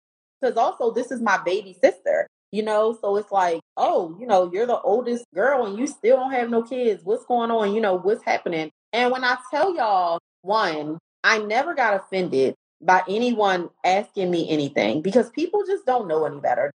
Because also, this is my baby sister, you know, so it's like, oh, you know, you're the oldest girl and you still don't have no kids. What's going on? You know, what's happening? And when I tell y'all, one, I never got offended by anyone asking me anything because people just don't know any better.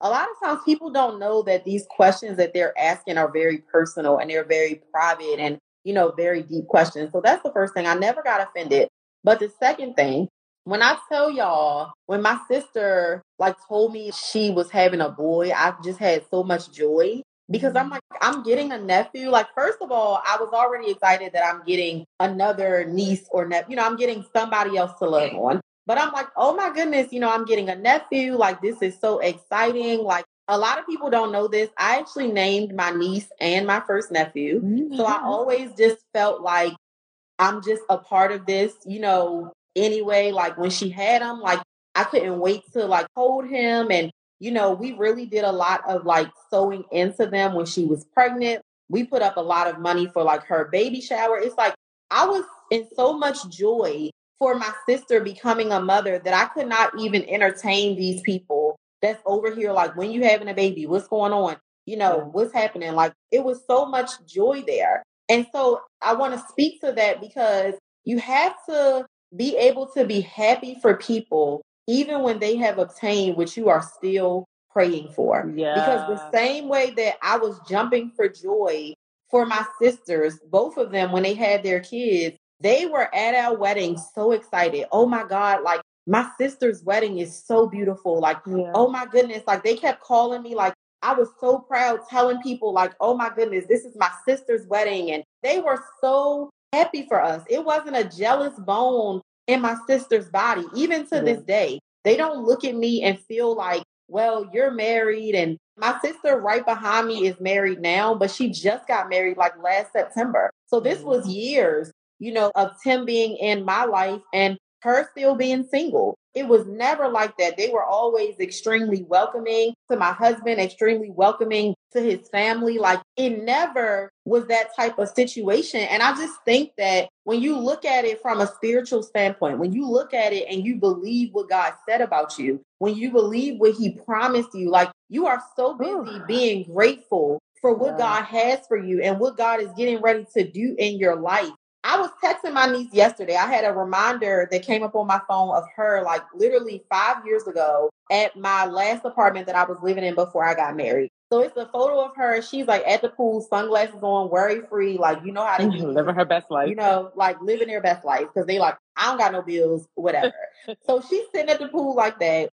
A lot of times people don't know that these questions that they're asking are very personal and they're very private and, you know, very deep questions. So that's the first thing. I never got offended. But the second thing, when I tell y'all, when my sister like told me she was having a boy, I just had so much joy because I'm like, I'm getting a nephew. Like, first of all, I was already excited that I'm getting another niece or nephew. You know, I'm getting somebody else to love on. But I'm like, oh my goodness, you know, I'm getting a nephew. Like, this is so exciting. Like, a lot of people don't know this. I actually named my niece and my first nephew. Mm-hmm. So I always just felt like I'm just a part of this, you know, anyway. Like, when she had him, like, I couldn't wait to like hold him and you know, we really did a lot of like sowing into them when she was pregnant. We put up a lot of money for like her baby shower. It's like I was in so much joy for my sister becoming a mother that I could not even entertain these people that's over here like when you having a baby, what's going on? You know, what's happening? Like it was so much joy there. And so I want to speak to that because you have to be able to be happy for people even when they have obtained what you are still praying for. Yeah. Because the same way that I was jumping for joy for my sisters, both of them, when they had their kids, they were at our wedding so excited. Oh my God, like my sister's wedding is so beautiful. Like, yeah. oh my goodness. Like they kept calling me, like, I was so proud telling people, like, oh my goodness, this is my sister's wedding. And they were so happy for us. It wasn't a jealous bone in my sister's body, even to yeah. this day. They don't look at me and feel like well, you're married and my sister right behind me is married now, but she just got married like last September. So this was mm-hmm. years, you know, of Tim being in my life and her still being single. It was never like that. They were always extremely welcoming to my husband, extremely welcoming to his family. Like it never was that type of situation. And I just think that when you look at it from a spiritual standpoint, when you look at it and you believe what God said about you, when you believe what he promised you, like you are so busy being grateful for what yeah. God has for you and what God is getting ready to do in your life I was texting my niece yesterday. I had a reminder that came up on my phone of her like literally five years ago at my last apartment that I was living in before I got married. So it's a photo of her. She's like at the pool, sunglasses on, worry free. Like, you know how to [laughs] living her best life. You know, like living their best life because they like, I don't got no bills, whatever. [laughs] so she's sitting at the pool like that.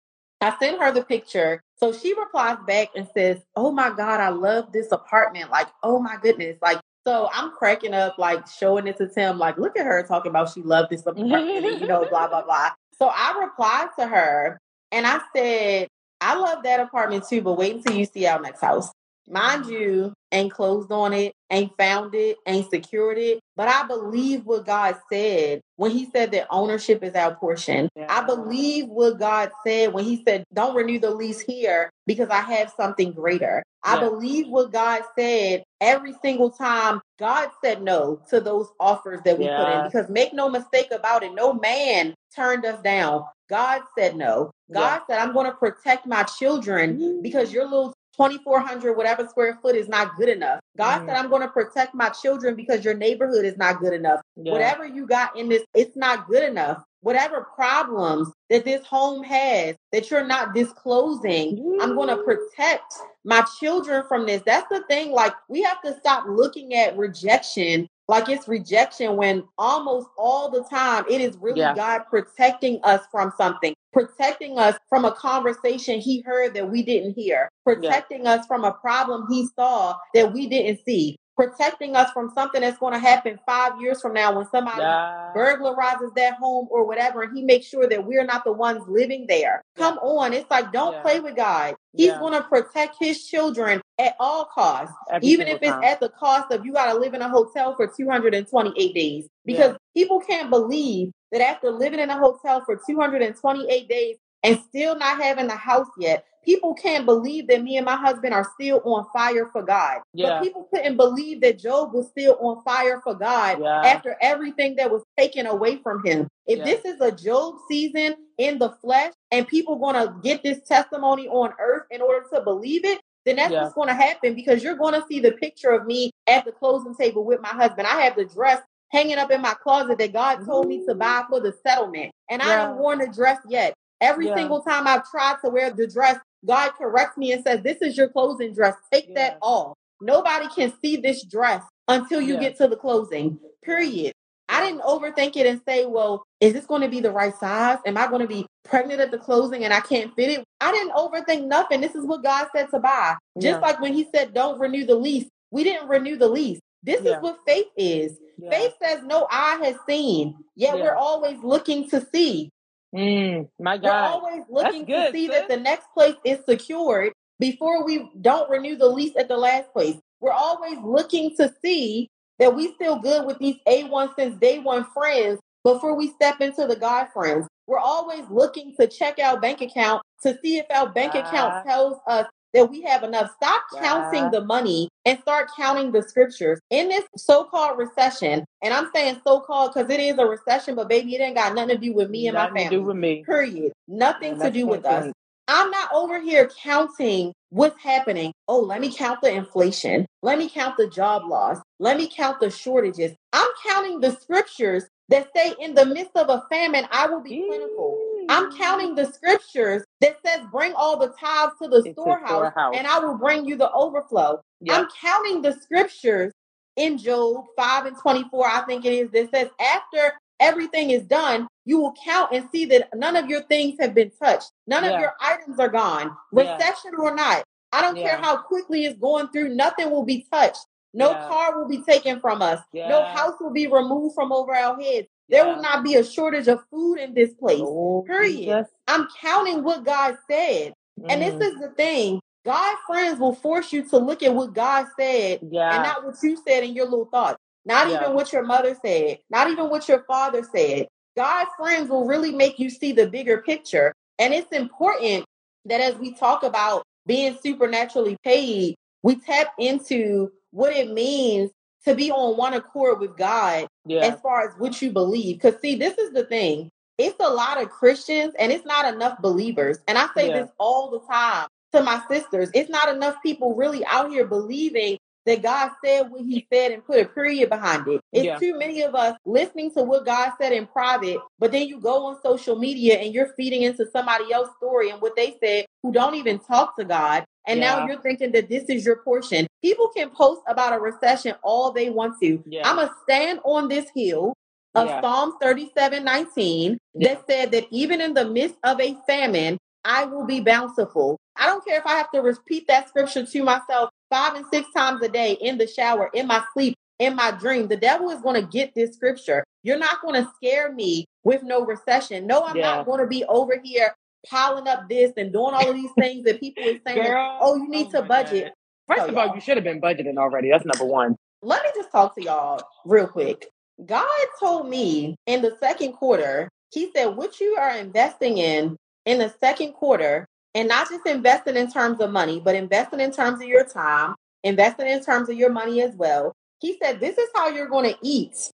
I sent her the picture. So she replies back and says, Oh my God, I love this apartment. Like, oh my goodness. Like, so I'm cracking up, like showing it to Tim, like, look at her talking about she loved this [laughs] apartment, you know, blah, blah, blah. So I replied to her and I said, I love that apartment too, but wait until you see our next house. Mind you, ain't closed on it, ain't found it, ain't secured it. But I believe what God said when He said that ownership is our portion. Yeah. I believe what God said when He said, Don't renew the lease here because I have something greater. Yeah. I believe what God said every single time God said no to those offers that we yeah. put in. Because make no mistake about it, no man turned us down. God said no. God said, I'm going to protect my children mm-hmm. because your little 2400 whatever square foot is not good enough. God mm said, I'm going to protect my children because your neighborhood is not good enough. Yeah. Whatever you got in this, it's not good enough. Whatever problems that this home has that you're not disclosing, mm I'm going to protect my children from this. That's the thing. Like, we have to stop looking at rejection like it's rejection when almost all the time it is really yeah. God protecting us from something, protecting us from a conversation he heard that we didn't hear, protecting yeah. us from a problem he saw that we didn't see, protecting us from something that's going to happen five years from now when somebody yeah. burglarizes that home or whatever, and he makes sure that we're not the ones living there. Yeah. Come on. It's like, don't yeah. play with God. He's going to protect his children at all costs, Every even if it's time. at the cost of you got to live in a hotel for 228 days. Because people can't believe that after living in a hotel for 228 days and still not having the house yet, people can't believe that me and my husband are still on fire for God. Yeah. But people couldn't believe that Job was still on fire for God yeah. after everything that was taken away from him. If yeah. this is a Job season in the flesh and people going to get this testimony on earth in order to believe it, then that's what's going to happen because you're going to see the picture of me at the closing table with my husband. I have the dress hanging up in my closet that God told me to buy for the settlement. And. I haven't worn the dress yet. Every yeah. single time I've tried to wear the dress, God corrects me and says, This is your closing dress. Take that off. Nobody can see this dress until you get to the closing, period. I didn't overthink it and say, well, is this going to be the right size? Am I going to be pregnant at the closing and I can't fit it? I didn't overthink nothing. This is what God said to buy. Just like when He said, don't renew the lease, we didn't renew the lease. This is what faith is. Faith says, no eye has seen, yet we're always looking to see. Mm, my God. We're always looking good, to see sis. that the next place is secured before we don't renew the lease at the last place. We're always looking to see that we still good with these A1 since day one friends before we step into the God friends. We're always looking to check our bank account to see if our bank uh, account tells us that we have enough. Stop yeah. counting the money and start counting the scriptures. In this so called recession, and I'm saying so called because it is a recession, but baby, it ain't got nothing to do with me and nothing my family. Do with me. Period. Nothing yeah, to do with us. I'm not over here counting what's happening. Oh, let me count the inflation. Let me count the job loss. Let me count the shortages. I'm counting the scriptures that say, in the midst of a famine, I will be plentiful. I'm counting the scriptures that says, bring all the tithes to the storehouse, storehouse, and I will bring you the overflow. I'm counting the scriptures in Job 5 and 24, I think it is, that says, after everything is done, you will count and see that none of your things have been touched. None yeah. of your items are gone, recession yeah. or not. I don't care how quickly it's going through, nothing will be touched. No car will be taken from us. No house will be removed from over our heads. There will not be a shortage of food in this place. Oh, period. I'm counting what God said. Mm. And this mm. is the thing. God friends will force you to look at what God said yeah. and not what you said in your little thoughts. Not yeah. even what your mother said, not even what your father said. God friends will really make you see the bigger picture. And it's important that as we talk about being supernaturally paid, we tap into what it means to be on one accord with God yeah. as far as what you believe. Because, see, this is the thing it's a lot of Christians and it's not enough believers. And I say yeah. this all the time to my sisters. It's not enough people really out here believing that God said what he said and put a period behind it. It's yeah. too many of us listening to what God said in private, but then you go on social media and you're feeding into somebody else's story and what they said who don't even talk to God. And yeah. now you're thinking that this is your portion. People can post about a recession all they want to. Yeah. I'm going to stand on this hill of yeah. Psalms 37 19 that said that even in the midst of a famine, I will be bountiful. I don't care if I have to repeat that scripture to myself five and six times a day in the shower, in my sleep, in my dream. The devil is going to get this scripture. You're not going to scare me with no recession. No, I'm yeah. not going to be over here piling up this and doing all of these things that people are saying, Girl, oh, you need oh to budget. First so, of all, you should have been budgeting already. That's number one. Let me just talk to y'all real quick. God told me in the second quarter, He said, what you are investing in in the second quarter and not just investing in terms of money, but investing in terms of your time, investing in terms of your money as well. He said, This is how you're going to eat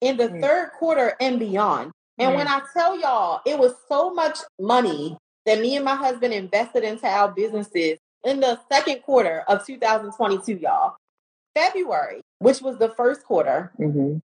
in the mm. third quarter and beyond. And mm. when I tell y'all, it was so much money that me and my husband invested into our businesses in the second quarter of 2022, y'all. February, which was the first quarter, mm-hmm.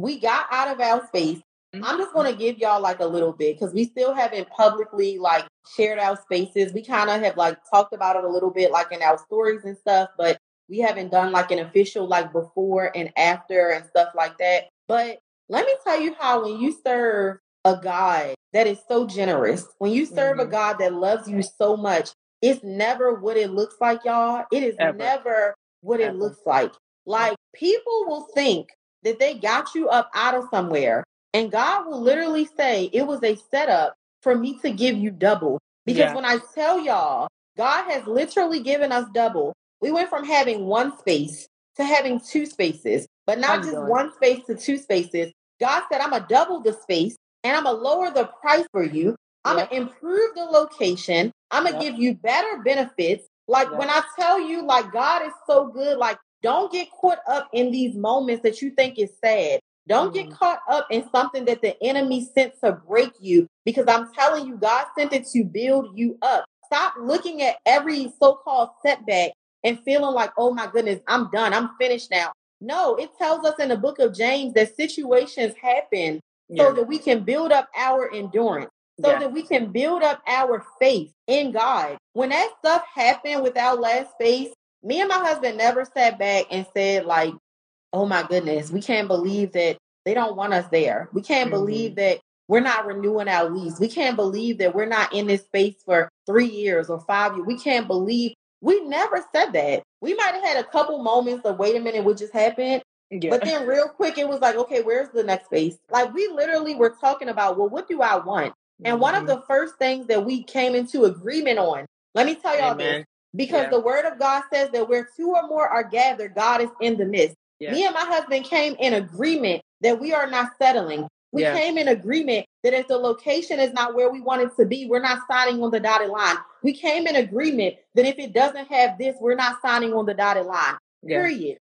We got out of our space I'm just going to give y'all like a little bit because we still haven't publicly like shared our spaces. We kind of have like talked about it a little bit like in our stories and stuff, but we haven't done like an official like before and after and stuff like that. But let me tell you how when you serve a God that is so generous, when you serve mm-hmm. a God that loves you so much, it's never what it looks like, y'all. It is Ever. never what Ever. it looks like. Like people will think that they got you up out of somewhere and God will literally say, it was a setup for me to give you double. Because yeah. when I tell y'all, God has literally given us double. We went from having one space to having two spaces, but not just one space to two spaces. God said, I'm going to double the space and I'm going to lower the price for you. I'm going to improve the location. I'm going to give you better benefits. Like when I tell you, like, God is so good, like, don't get caught up in these moments that you think is sad. Don't mm-hmm. get caught up in something that the enemy sent to break you because I'm telling you, God sent it to build you up. Stop looking at every so called setback and feeling like, oh my goodness, I'm done. I'm finished now. No, it tells us in the book of James that situations happen yeah. so that we can build up our endurance, so yeah. that we can build up our faith in God. When that stuff happened with our last space, me and my husband never sat back and said, like, oh my goodness, we can't believe that they don't want us there. We can't mm-hmm. believe that we're not renewing our lease. We can't believe that we're not in this space for three years or five years. We can't believe we never said that. We might have had a couple moments of wait a minute, what just happened? Yeah. But then real quick, it was like, okay, where's the next space? Like we literally were talking about, well, what do I want? And mm-hmm. one of mm-hmm. the first things that we came into agreement on, let me tell y'all Amen. this, because yeah. the word of God says that where two or more are gathered, God is in the midst. Yeah. Me and my husband came in agreement that we are not settling. We yeah. came in agreement that if the location is not where we want it to be, we're not signing on the dotted line. We came in agreement that if it doesn't have this, we're not signing on the dotted line. Period.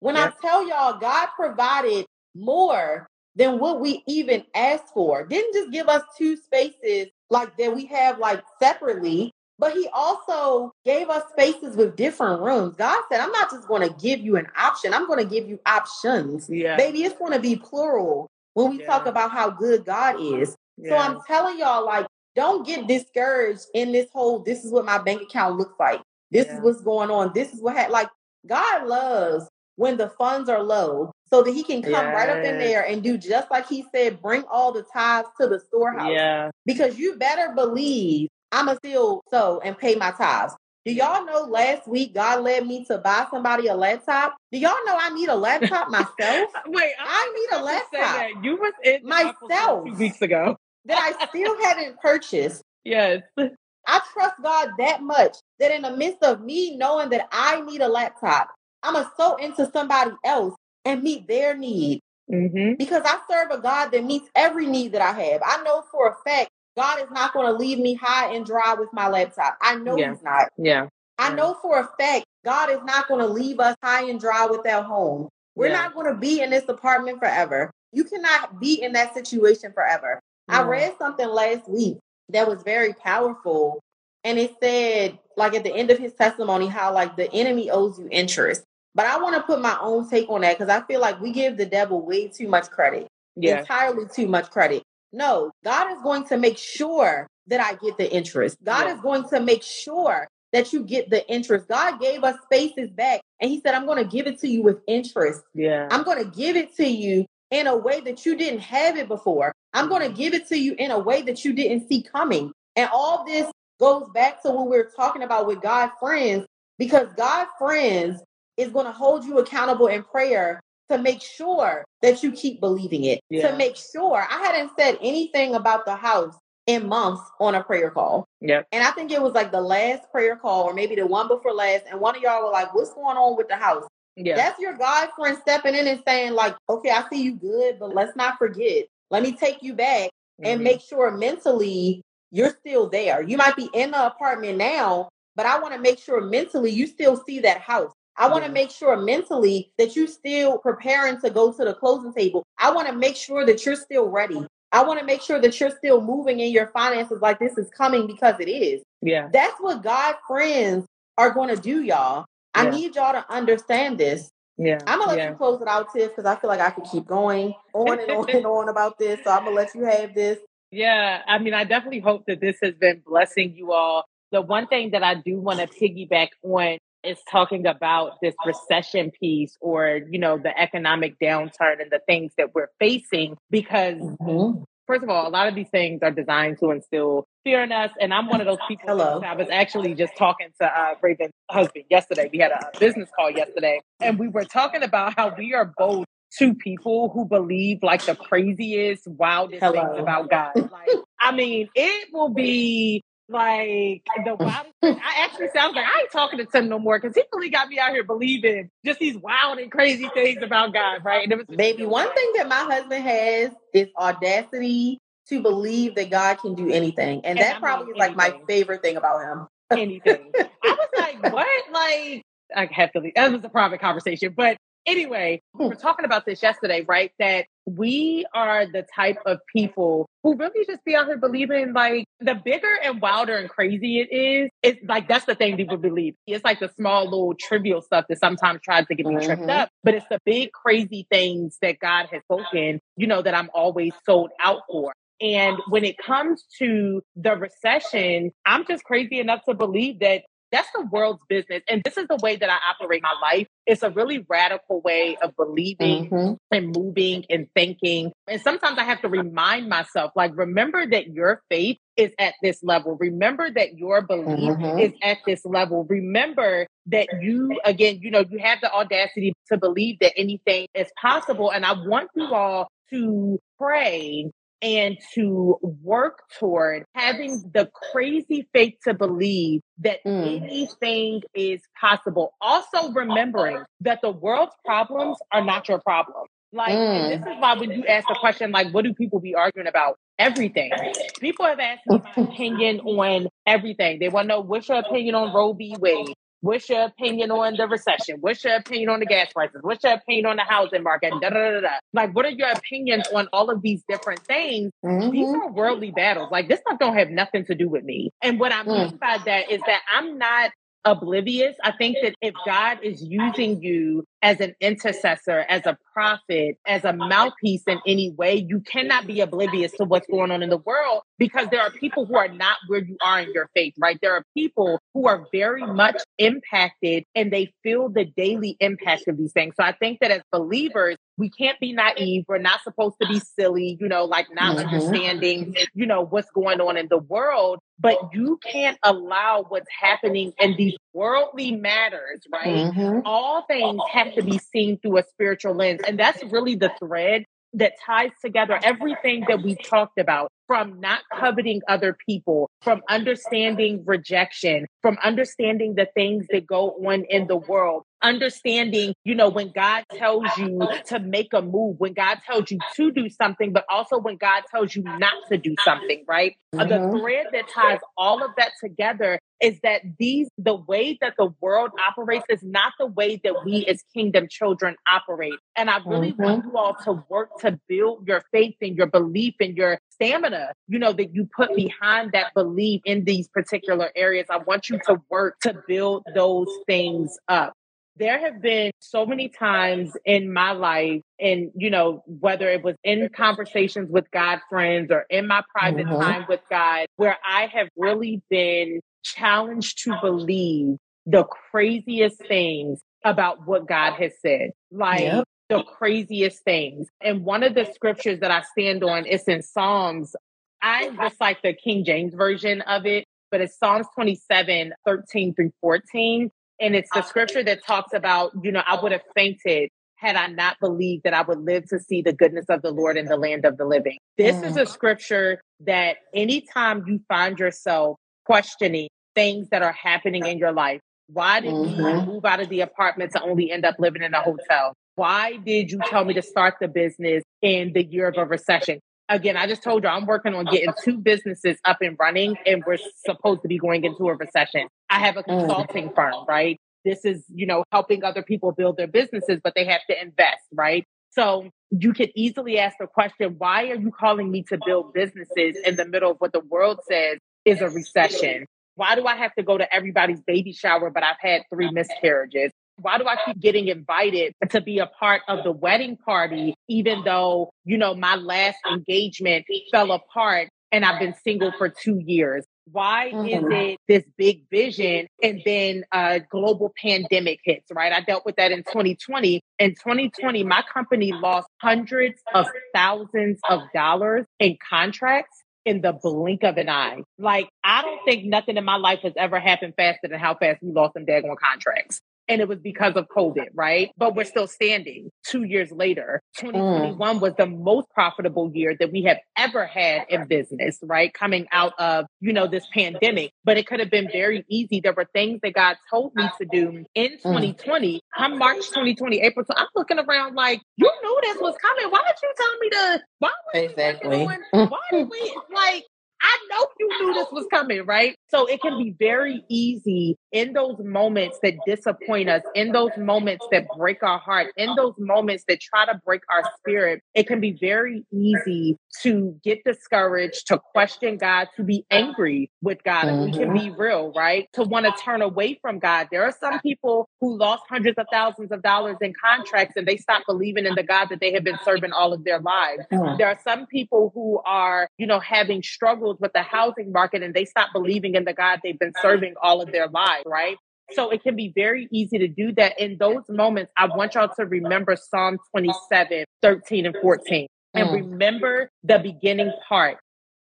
When I tell y'all, God provided more than what we even asked for. Didn't just give us two spaces like that we have like separately. But he also gave us spaces with different rooms. God said, I'm not just going to give you an option, I'm going to give you options. Yeah. Baby, it's going to be plural when we yeah. talk about how good God is. Yeah. So I'm telling y'all, like, don't get discouraged in this whole this is what my bank account looks like. This yeah. is what's going on. This is what ha-. like God loves when the funds are low so that he can come yes. right up in there and do just like he said, bring all the tithes to the storehouse. Yeah. Because you better believe I'ma still sow and pay my tithes. Do y'all know last week God led me to buy somebody a laptop? Do y'all know I need a laptop myself? [laughs] Wait, I, I need a laptop. You was in myself two weeks ago that I still haven't purchased. [laughs] Yes. I trust God that much that in the midst of me knowing that I need a laptop, I'm going to sow into somebody else and meet their need. Mm-hmm. Because I serve a God that meets every need that I have. I know for a fact God is not going to leave me high and dry with my laptop. I know Yeah. He's not. Yeah. I know for a fact God is not going to leave us high and dry with our home. We're Yeah. not going to be in this apartment forever. You cannot be in that situation forever. I read something last week that was very powerful. And it said, like at the end of his testimony, how like the enemy owes you interest. But I want to put my own take on that because I feel like we give the devil way too much credit Yeah. entirely too much credit. No, God is going to make sure that I get the interest. God Yeah. is going to make sure that you get the interest. God gave us spaces back and He said, I'm going to give it to you with interest. Yeah. I'm going to give it to you in a way that you didn't have it before. I'm going to give it to you in a way that you didn't see coming. And all this goes back to what we we're talking about with God friends, because God friends is going to hold you accountable in prayer to make sure that you keep believing it. Yeah. To make sure I hadn't said anything about the house in months on a prayer call. yeah. And I think it was like the last prayer call or maybe the one before last. And one of y'all were like, What's going on with the house? Yeah. That's your God friend stepping in and saying, like, okay, I see you good, but let's not forget. Let me take you back and Mhm. make sure mentally you're still there. You might be in the apartment now, but I want to make sure mentally you still see that house. I want to make sure mentally that you're still preparing to go to the closing table. I want to make sure that you're still ready. I want to make sure that you're still moving in your finances like this is coming because it is. Yeah. That's what God friends are going to do, y'all. I Yeah. need y'all to understand this. Yeah. I'm gonna let yeah. you close it out, Tiff, because I feel like I could keep going on and on and [laughs] on about this. So I'm gonna let you have this. Yeah, I mean, I definitely hope that this has been blessing you all. The one thing that I do want to piggyback on is talking about this recession piece or, you know, the economic downturn and the things that we're facing because first of all, a lot of these things are designed to instill fear in us. And I'm one of those [laughs] people. Hello. I was actually just talking to uh, Raven's husband yesterday. We had a business call yesterday, and we were talking about how we are both two people who believe like the craziest, wildest Hello. things about God. Like, I mean, it will be like the [laughs] wildest. I actually sounds like I ain't talking to Tim no more because he really got me out here believing just these wild and crazy things about God, right? And it was Baby, one thing that my husband has is audacity to believe that God can do anything. And, And that I probably is like my favorite thing about him. anything. I was [laughs] like, what? Like, I have to leave. That was a private conversation. But anyway, we were [laughs] talking about this yesterday, right? That we are the type of people who really just be out here believing like the bigger and wilder and crazy it is, it's like that's the thing people believe. It's like the small little trivial stuff that sometimes tries to get me tripped Mhm. up, but it's the big crazy things that God has spoken, you know, that I'm always sold out for. And when it comes to the recession, I'm just crazy enough to believe that that's the world's business. And this is the way that I operate my life. It's a really radical way of believing Mhm. and moving and thinking. And sometimes I have to remind myself, like, remember that your faith is at this level. Remember that your belief Mhm. is at this level. Remember that you, again, you know, you have the audacity to believe that anything is possible. And I want you all to pray and to work toward having the crazy faith to believe that Mm. anything is possible. Also remembering that the world's problems are not your problem. Like, and this is why when you ask the question, like, what do people be arguing about? Everything. People have asked me my opinion on everything. They want to know what's your opinion on Roe v. Wade? What's your opinion on the recession? What's your opinion on the gas prices? What's your opinion on the housing market? Da, da, da, da. Like, what are your opinions on all of these different things? These Mhm. are worldly battles. Like, this stuff don't have nothing to do with me. And what I mean by that is that I'm not oblivious. I think that if God is using you as an intercessor, as a prophet, as a mouthpiece in any way, you cannot be oblivious to what's going on in the world because there are people who are not where you are in your faith, right? There are people who are very much impacted and they feel the daily impact of these things. So I think that as believers, we can't be naive. We're not supposed to be silly, you know, like not Mhm. understanding, you know, what's going on in the world. But you can't allow what's happening in these worldly matters, right? Mhm. all things have to be seen through a spiritual lens. And that's really the thread that ties together everything that we talked about. From not coveting other people, from understanding rejection, from understanding the things that go on in the world, understanding, you know, when God tells you to make a move, when God tells you to do something, but also when God tells you not to do something, right? Mm-hmm. The thread that ties all of that together is that these, the way that the world operates is not the way that we as kingdom children operate. And I really mm-hmm. want you all to work to build your faith and your belief and your stamina, you know, that you put behind that belief in these particular areas. I want you to work to build those things up there have been so many times in my life and you know whether it was in conversations with god friends or in my private mm-hmm. time with god where i have really been challenged to believe the craziest things about what god has said like yep. The craziest things and one of the scriptures that i stand on is in psalms i just like the king james version of it but it's psalms 27 13 through 14 and it's the scripture that talks about, you know, I would have fainted had I not believed that I would live to see the goodness of the Lord in the land of the living. This mm. is a scripture that anytime you find yourself questioning things that are happening in your life, why did mm-hmm. you move out of the apartment to only end up living in a hotel? Why did you tell me to start the business in the year of a recession? Again, I just told you I'm working on getting two businesses up and running, and we're supposed to be going into a recession. I have a mm. consulting firm, right? This is, you know, helping other people build their businesses, but they have to invest, right? So you could easily ask the question, why are you calling me to build businesses in the middle of what the world says is a recession? Why do I have to go to everybody's baby shower, but I've had three miscarriages? Why do I keep getting invited to be a part of the wedding party, even though, you know, my last engagement fell apart and I've been single for two years? Why mm-hmm. is it this big vision and then a global pandemic hits, right? I dealt with that in 2020. In 2020, my company lost hundreds of thousands of dollars in contracts in the blink of an eye. Like, I don't think nothing in my life has ever happened faster than how fast we lost some daggone contracts and it was because of COVID, right? But we're still standing two years later. 2021 mm. was the most profitable year that we have ever had in business, right? Coming out of, you know, this pandemic, but it could have been very easy. There were things that God told me to do in 2020. Mm. Come March 2020, April. So I'm looking around like, you knew this was coming. Why did you tell me to? Why exactly. Why did we like? I know you knew this was coming, right? So it can be very easy in those moments that disappoint us, in those moments that break our heart, in those moments that try to break our spirit. It can be very easy to get discouraged, to question God, to be angry with God. Mm-hmm. we can be mm-hmm. real, right? To want to turn away from God. There are some people who lost hundreds of thousands of dollars in contracts and they stopped believing in the God that they have been serving all of their lives. Mm-hmm. There are some people who are, you know, having struggles with the housing market and they stop believing in the God they've been serving all of their lives, right? So it can be very easy to do that. In those moments, I want y'all to remember Psalm 27, 13, and 14. And mm. remember the beginning part.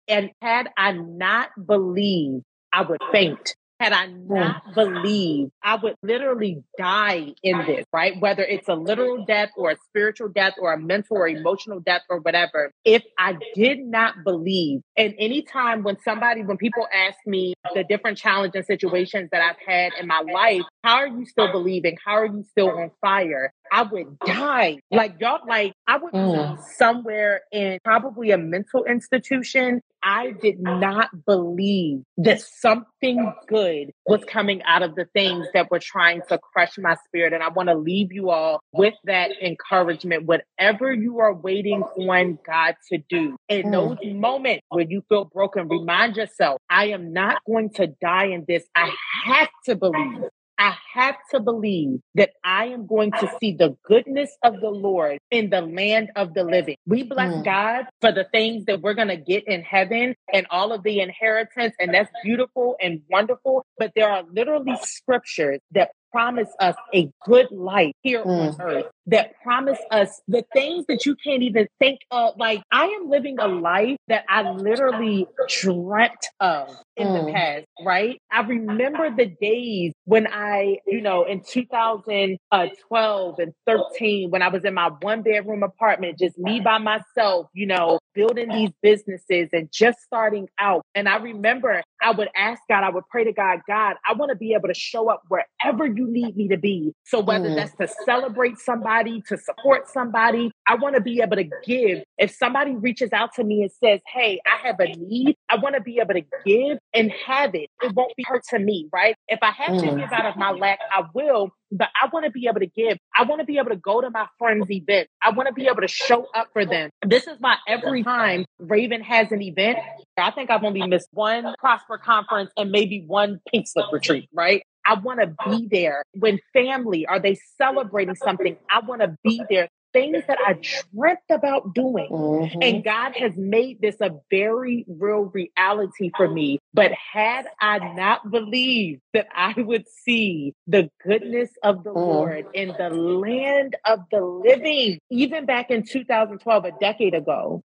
And had I not believed, I would faint. Had I not believed, I would literally die in this, right? Whether it's a literal death or a spiritual death or a mental or emotional death or whatever. If I did not believe, and anytime when somebody, when people ask me the different challenging situations that I've had in my life, how are you still believing? How are you still on fire? I would die. Like y'all, like I would mm. be somewhere in probably a mental institution. I did not believe that something good was coming out of the things that were trying to crush my spirit. And I want to leave you all with that encouragement. Whatever you are waiting on God to do in mm. those moments where you feel broken, remind yourself, I am not going to die in this. I have to believe I have to believe that I am going to see the goodness of the Lord in the land of the living. We bless mm. God for the things that we're going to get in heaven and all of the inheritance. And that's beautiful and wonderful. But there are literally scriptures that promise us a good life here mm. on earth. that promise us the things that you can't even think of. Like, I am living a life that I literally dreamt of in mm. the past, right? I remember the days when I, you know, in 2012 and 13, when I was in my one bedroom apartment, just me by myself, you know, building these businesses and just starting out. And I remember I would ask God, I would pray to God, God, I want to be able to show up wherever you need me to be. So whether mm. that's to celebrate somebody, to support somebody, I want to be able to give. If somebody reaches out to me and says, Hey, I have a need, I want to be able to give and have it. It won't be hurt to me, right? If I have mm. to give out of my lack, I will, but I want to be able to give. I want to be able to go to my friends' event. I want to be able to show up for them. This is my every time Raven has an event, I think I've only missed one Prosper conference and maybe one pink slip retreat, right? I want to be there when family are they celebrating something. I want to be there things that I dreamt about doing. Mm-hmm. And God has made this a very real reality for me. But had I not believed that I would see the goodness of the mm. Lord in the land of the living, even back in 2012, a decade ago,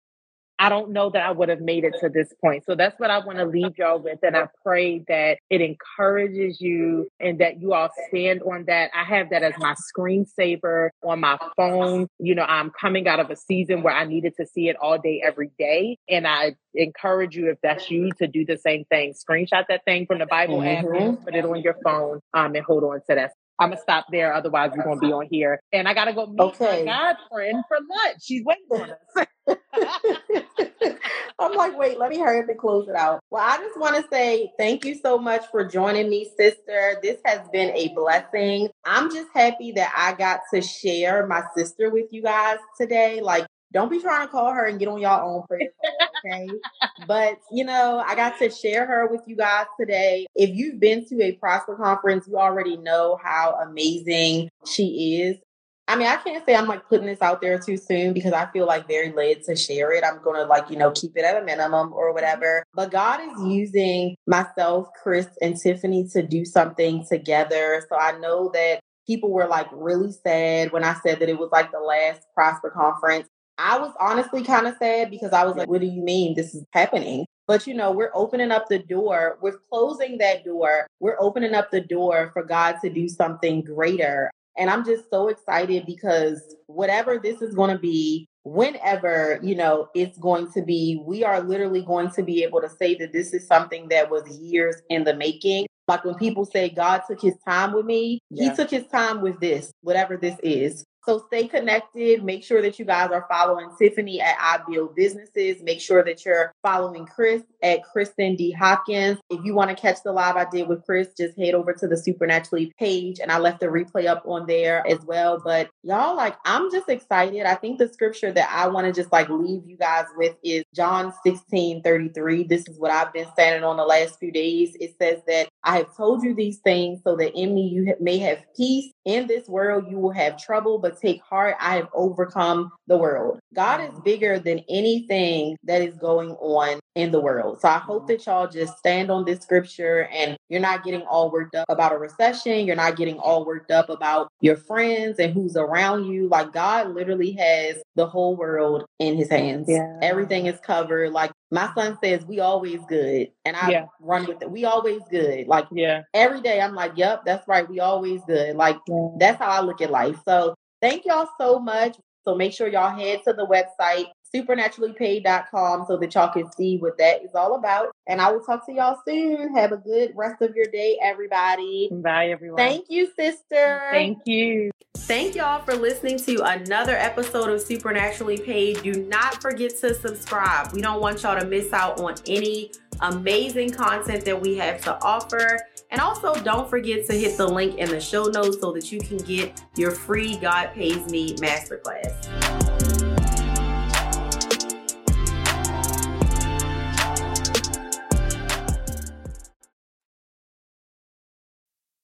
I don't know that I would have made it to this point. So that's what I want to leave y'all with. And I pray that it encourages you and that you all stand on that. I have that as my screensaver on my phone. You know, I'm coming out of a season where I needed to see it all day, every day. And I encourage you, if that's you, to do the same thing. Screenshot that thing from the Bible mm-hmm. app, put it on your phone, um, and hold on to that I'm gonna stop there. Otherwise, we're gonna be on here, and I gotta go meet okay. my god friend for lunch. She's waiting on us. [laughs] [laughs] I'm like, wait, let me hurry up and close it out. Well, I just want to say thank you so much for joining me, sister. This has been a blessing. I'm just happy that I got to share my sister with you guys today. Like, don't be trying to call her and get on your own [laughs] prayer call, okay? but you know, I got to share her with you guys today. If you've been to a Prosper conference, you already know how amazing she is. I mean, I can't say I'm like putting this out there too soon because I feel like very led to share it. I'm going to like, you know, keep it at a minimum or whatever. But God is using myself, Chris, and Tiffany to do something together. So I know that people were like really sad when I said that it was like the last Prosper conference. I was honestly kind of sad because I was like, what do you mean this is happening? But you know, we're opening up the door, we're closing that door, we're opening up the door for God to do something greater. And I'm just so excited because whatever this is going to be, whenever, you know, it's going to be, we are literally going to be able to say that this is something that was years in the making. Like when people say God took his time with me, yeah. he took his time with this, whatever this is. So stay connected. Make sure that you guys are following Tiffany at I Build Businesses. Make sure that you're following Chris at Kristen D. Hopkins. If you want to catch the live I did with Chris, just head over to the Supernaturally page and I left the replay up on there as well. But y'all, like, I'm just excited. I think the scripture that I want to just like leave you guys with is John 16 33. This is what I've been standing on the last few days. It says that I have told you these things so that in me you may have peace. In this world you will have trouble, but take heart. I have overcome the world. God is bigger than anything that is going on in the world. So I hope mm-hmm. that y'all just stand on this scripture and you're not getting all worked up about a recession. You're not getting all worked up about your friends and who's around you. Like God literally has the whole world in his hands. Yeah. Everything is covered. Like my son says, we always good. And I yeah. run with it. We always good. Like yeah. every day I'm like, yep, that's right. We always good. Like yeah. that's how I look at life. So thank y'all so much. So make sure y'all head to the website, supernaturallypaid.com, so that y'all can see what that is all about. And I will talk to y'all soon. Have a good rest of your day, everybody. Bye, everyone. Thank you, sister. Thank you. Thank y'all for listening to another episode of Supernaturally Paid. Do not forget to subscribe. We don't want y'all to miss out on any amazing content that we have to offer. And also, don't forget to hit the link in the show notes so that you can get your free God Pays Me masterclass.